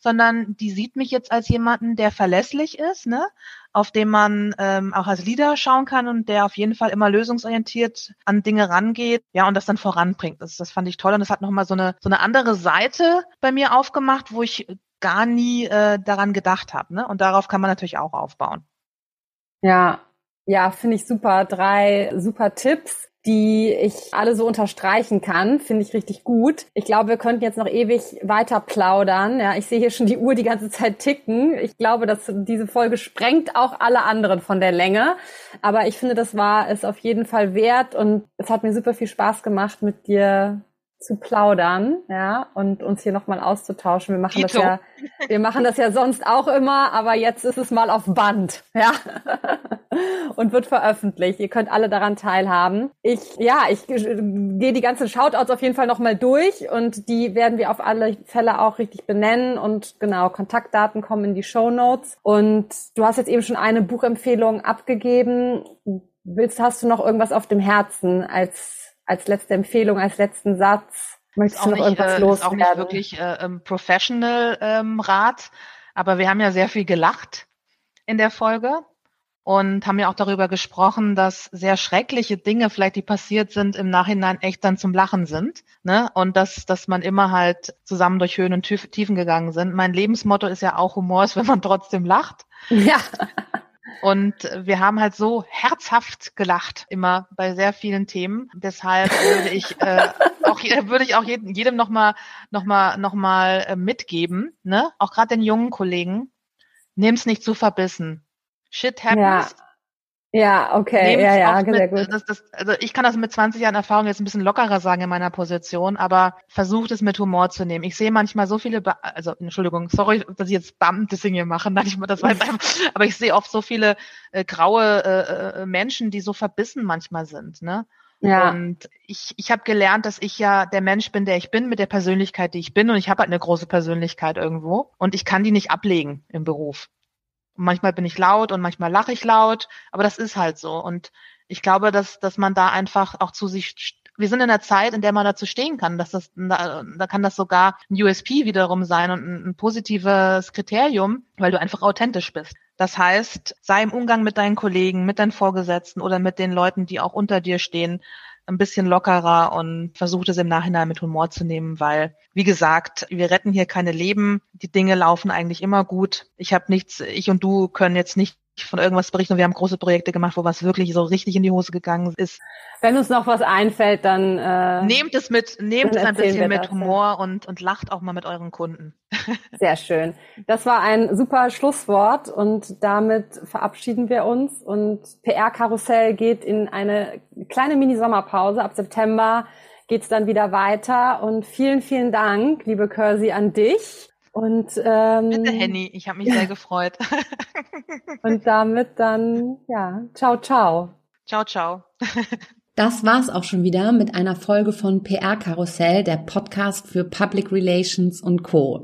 B: Sondern die sieht mich jetzt als jemanden, der verlässlich ist, ne? auf dem man ähm, auch als Leader schauen kann und der auf jeden Fall immer lösungsorientiert an Dinge rangeht, ja, und das dann voranbringt. Das, das fand ich toll und das hat nochmal so eine, so eine andere Seite bei mir aufgemacht, wo ich gar nie äh, daran gedacht habe. Ne? Und darauf kann man natürlich auch aufbauen.
A: Ja, ja, finde ich super. Drei super Tipps die ich alle so unterstreichen kann. Finde ich richtig gut. Ich glaube, wir könnten jetzt noch ewig weiter plaudern. Ja, ich sehe hier schon die Uhr die ganze Zeit ticken. Ich glaube, dass diese Folge sprengt auch alle anderen von der Länge. Aber ich finde, das war es auf jeden Fall wert und es hat mir super viel Spaß gemacht, mit dir zu plaudern, ja, und uns hier nochmal auszutauschen. Wir machen Dito. das ja, wir machen das ja sonst auch immer, aber jetzt ist es mal auf Band, ja, und wird veröffentlicht. Ihr könnt alle daran teilhaben. Ich, ja, ich gehe die ganzen Shoutouts auf jeden Fall nochmal durch und die werden wir auf alle Fälle auch richtig benennen und genau, Kontaktdaten kommen in die Show Notes. Und du hast jetzt eben schon eine Buchempfehlung abgegeben. Willst, hast du noch irgendwas auf dem Herzen als als letzte Empfehlung, als letzten Satz?
B: Möchtest du noch nicht, irgendwas äh, loswerden? Ist auch nicht wirklich äh, Professional ähm, Rat, aber wir haben ja sehr viel gelacht in der Folge und haben ja auch darüber gesprochen, dass sehr schreckliche Dinge vielleicht, die passiert sind, im Nachhinein echt dann zum Lachen sind. Ne? Und dass, dass man immer halt zusammen durch Höhen und Tiefen gegangen sind. Mein Lebensmotto ist ja auch Humor ist, wenn man trotzdem lacht. Ja. Und wir haben halt so herzhaft gelacht, immer bei sehr vielen Themen. Deshalb würde ich äh, auch würde ich auch jedem, jedem nochmal noch mal, noch mal äh, mitgeben, ne? Auch gerade den jungen Kollegen, nimm's nicht zu verbissen. Shit happens. Ja.
A: Ja, okay, ja, ja,
B: mit, sehr gut. Das, das, also ich kann das mit 20 Jahren Erfahrung jetzt ein bisschen lockerer sagen in meiner Position, aber versucht es mit Humor zu nehmen. Ich sehe manchmal so viele, Be also Entschuldigung, sorry, dass ich jetzt Bum-Dissing hier mache, nein, ich, das war einfach, aber ich sehe oft so viele äh, graue äh, äh, Menschen, die so verbissen manchmal sind, ne? Ja. Und ich, ich habe gelernt, dass ich ja der Mensch bin, der ich bin, mit der Persönlichkeit, die ich bin. Und ich habe halt eine große Persönlichkeit irgendwo. Und ich kann die nicht ablegen im Beruf. Und manchmal bin ich laut und manchmal lache ich laut, aber das ist halt so. Und ich glaube, dass, dass man da einfach auch zu sich, wir sind in einer Zeit, in der man dazu stehen kann, dass das, da, da kann das sogar ein USP wiederum sein und ein, ein positives Kriterium, weil du einfach authentisch bist. Das heißt, sei im Umgang mit deinen Kollegen, mit deinen Vorgesetzten oder mit den Leuten, die auch unter dir stehen, ein bisschen lockerer und versucht es im Nachhinein mit Humor zu nehmen, weil, wie gesagt, wir retten hier keine Leben. Die Dinge laufen eigentlich immer gut. Ich habe nichts, ich und du können jetzt nicht von irgendwas berichten. Wir haben große Projekte gemacht, wo was wirklich so richtig in die Hose gegangen ist.
A: Wenn uns noch was einfällt, dann
B: äh, nehmt es mit, nehmt es ein bisschen mit das, Humor und und lacht auch mal mit euren Kunden.
A: Sehr schön. Das war ein super Schlusswort und damit verabschieden wir uns und PR Karussell geht in eine kleine Mini Sommerpause. Ab September geht's dann wieder weiter und vielen vielen Dank, liebe Cursi, an dich und
B: ähm, bitte Henny, ich habe mich sehr gefreut.
A: und damit dann ja, ciao ciao.
B: Ciao ciao.
A: Das war's auch schon wieder mit einer Folge von PR Karussell, der Podcast für Public Relations und Co.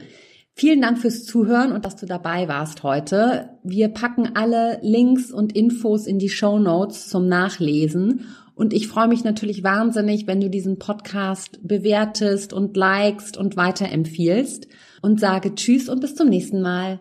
A: Vielen Dank fürs Zuhören und dass du dabei warst heute. Wir packen alle Links und Infos in die Show Notes zum Nachlesen und ich freue mich natürlich wahnsinnig, wenn du diesen Podcast bewertest und likest und weiterempfiehlst und sage Tschüss und bis zum nächsten Mal.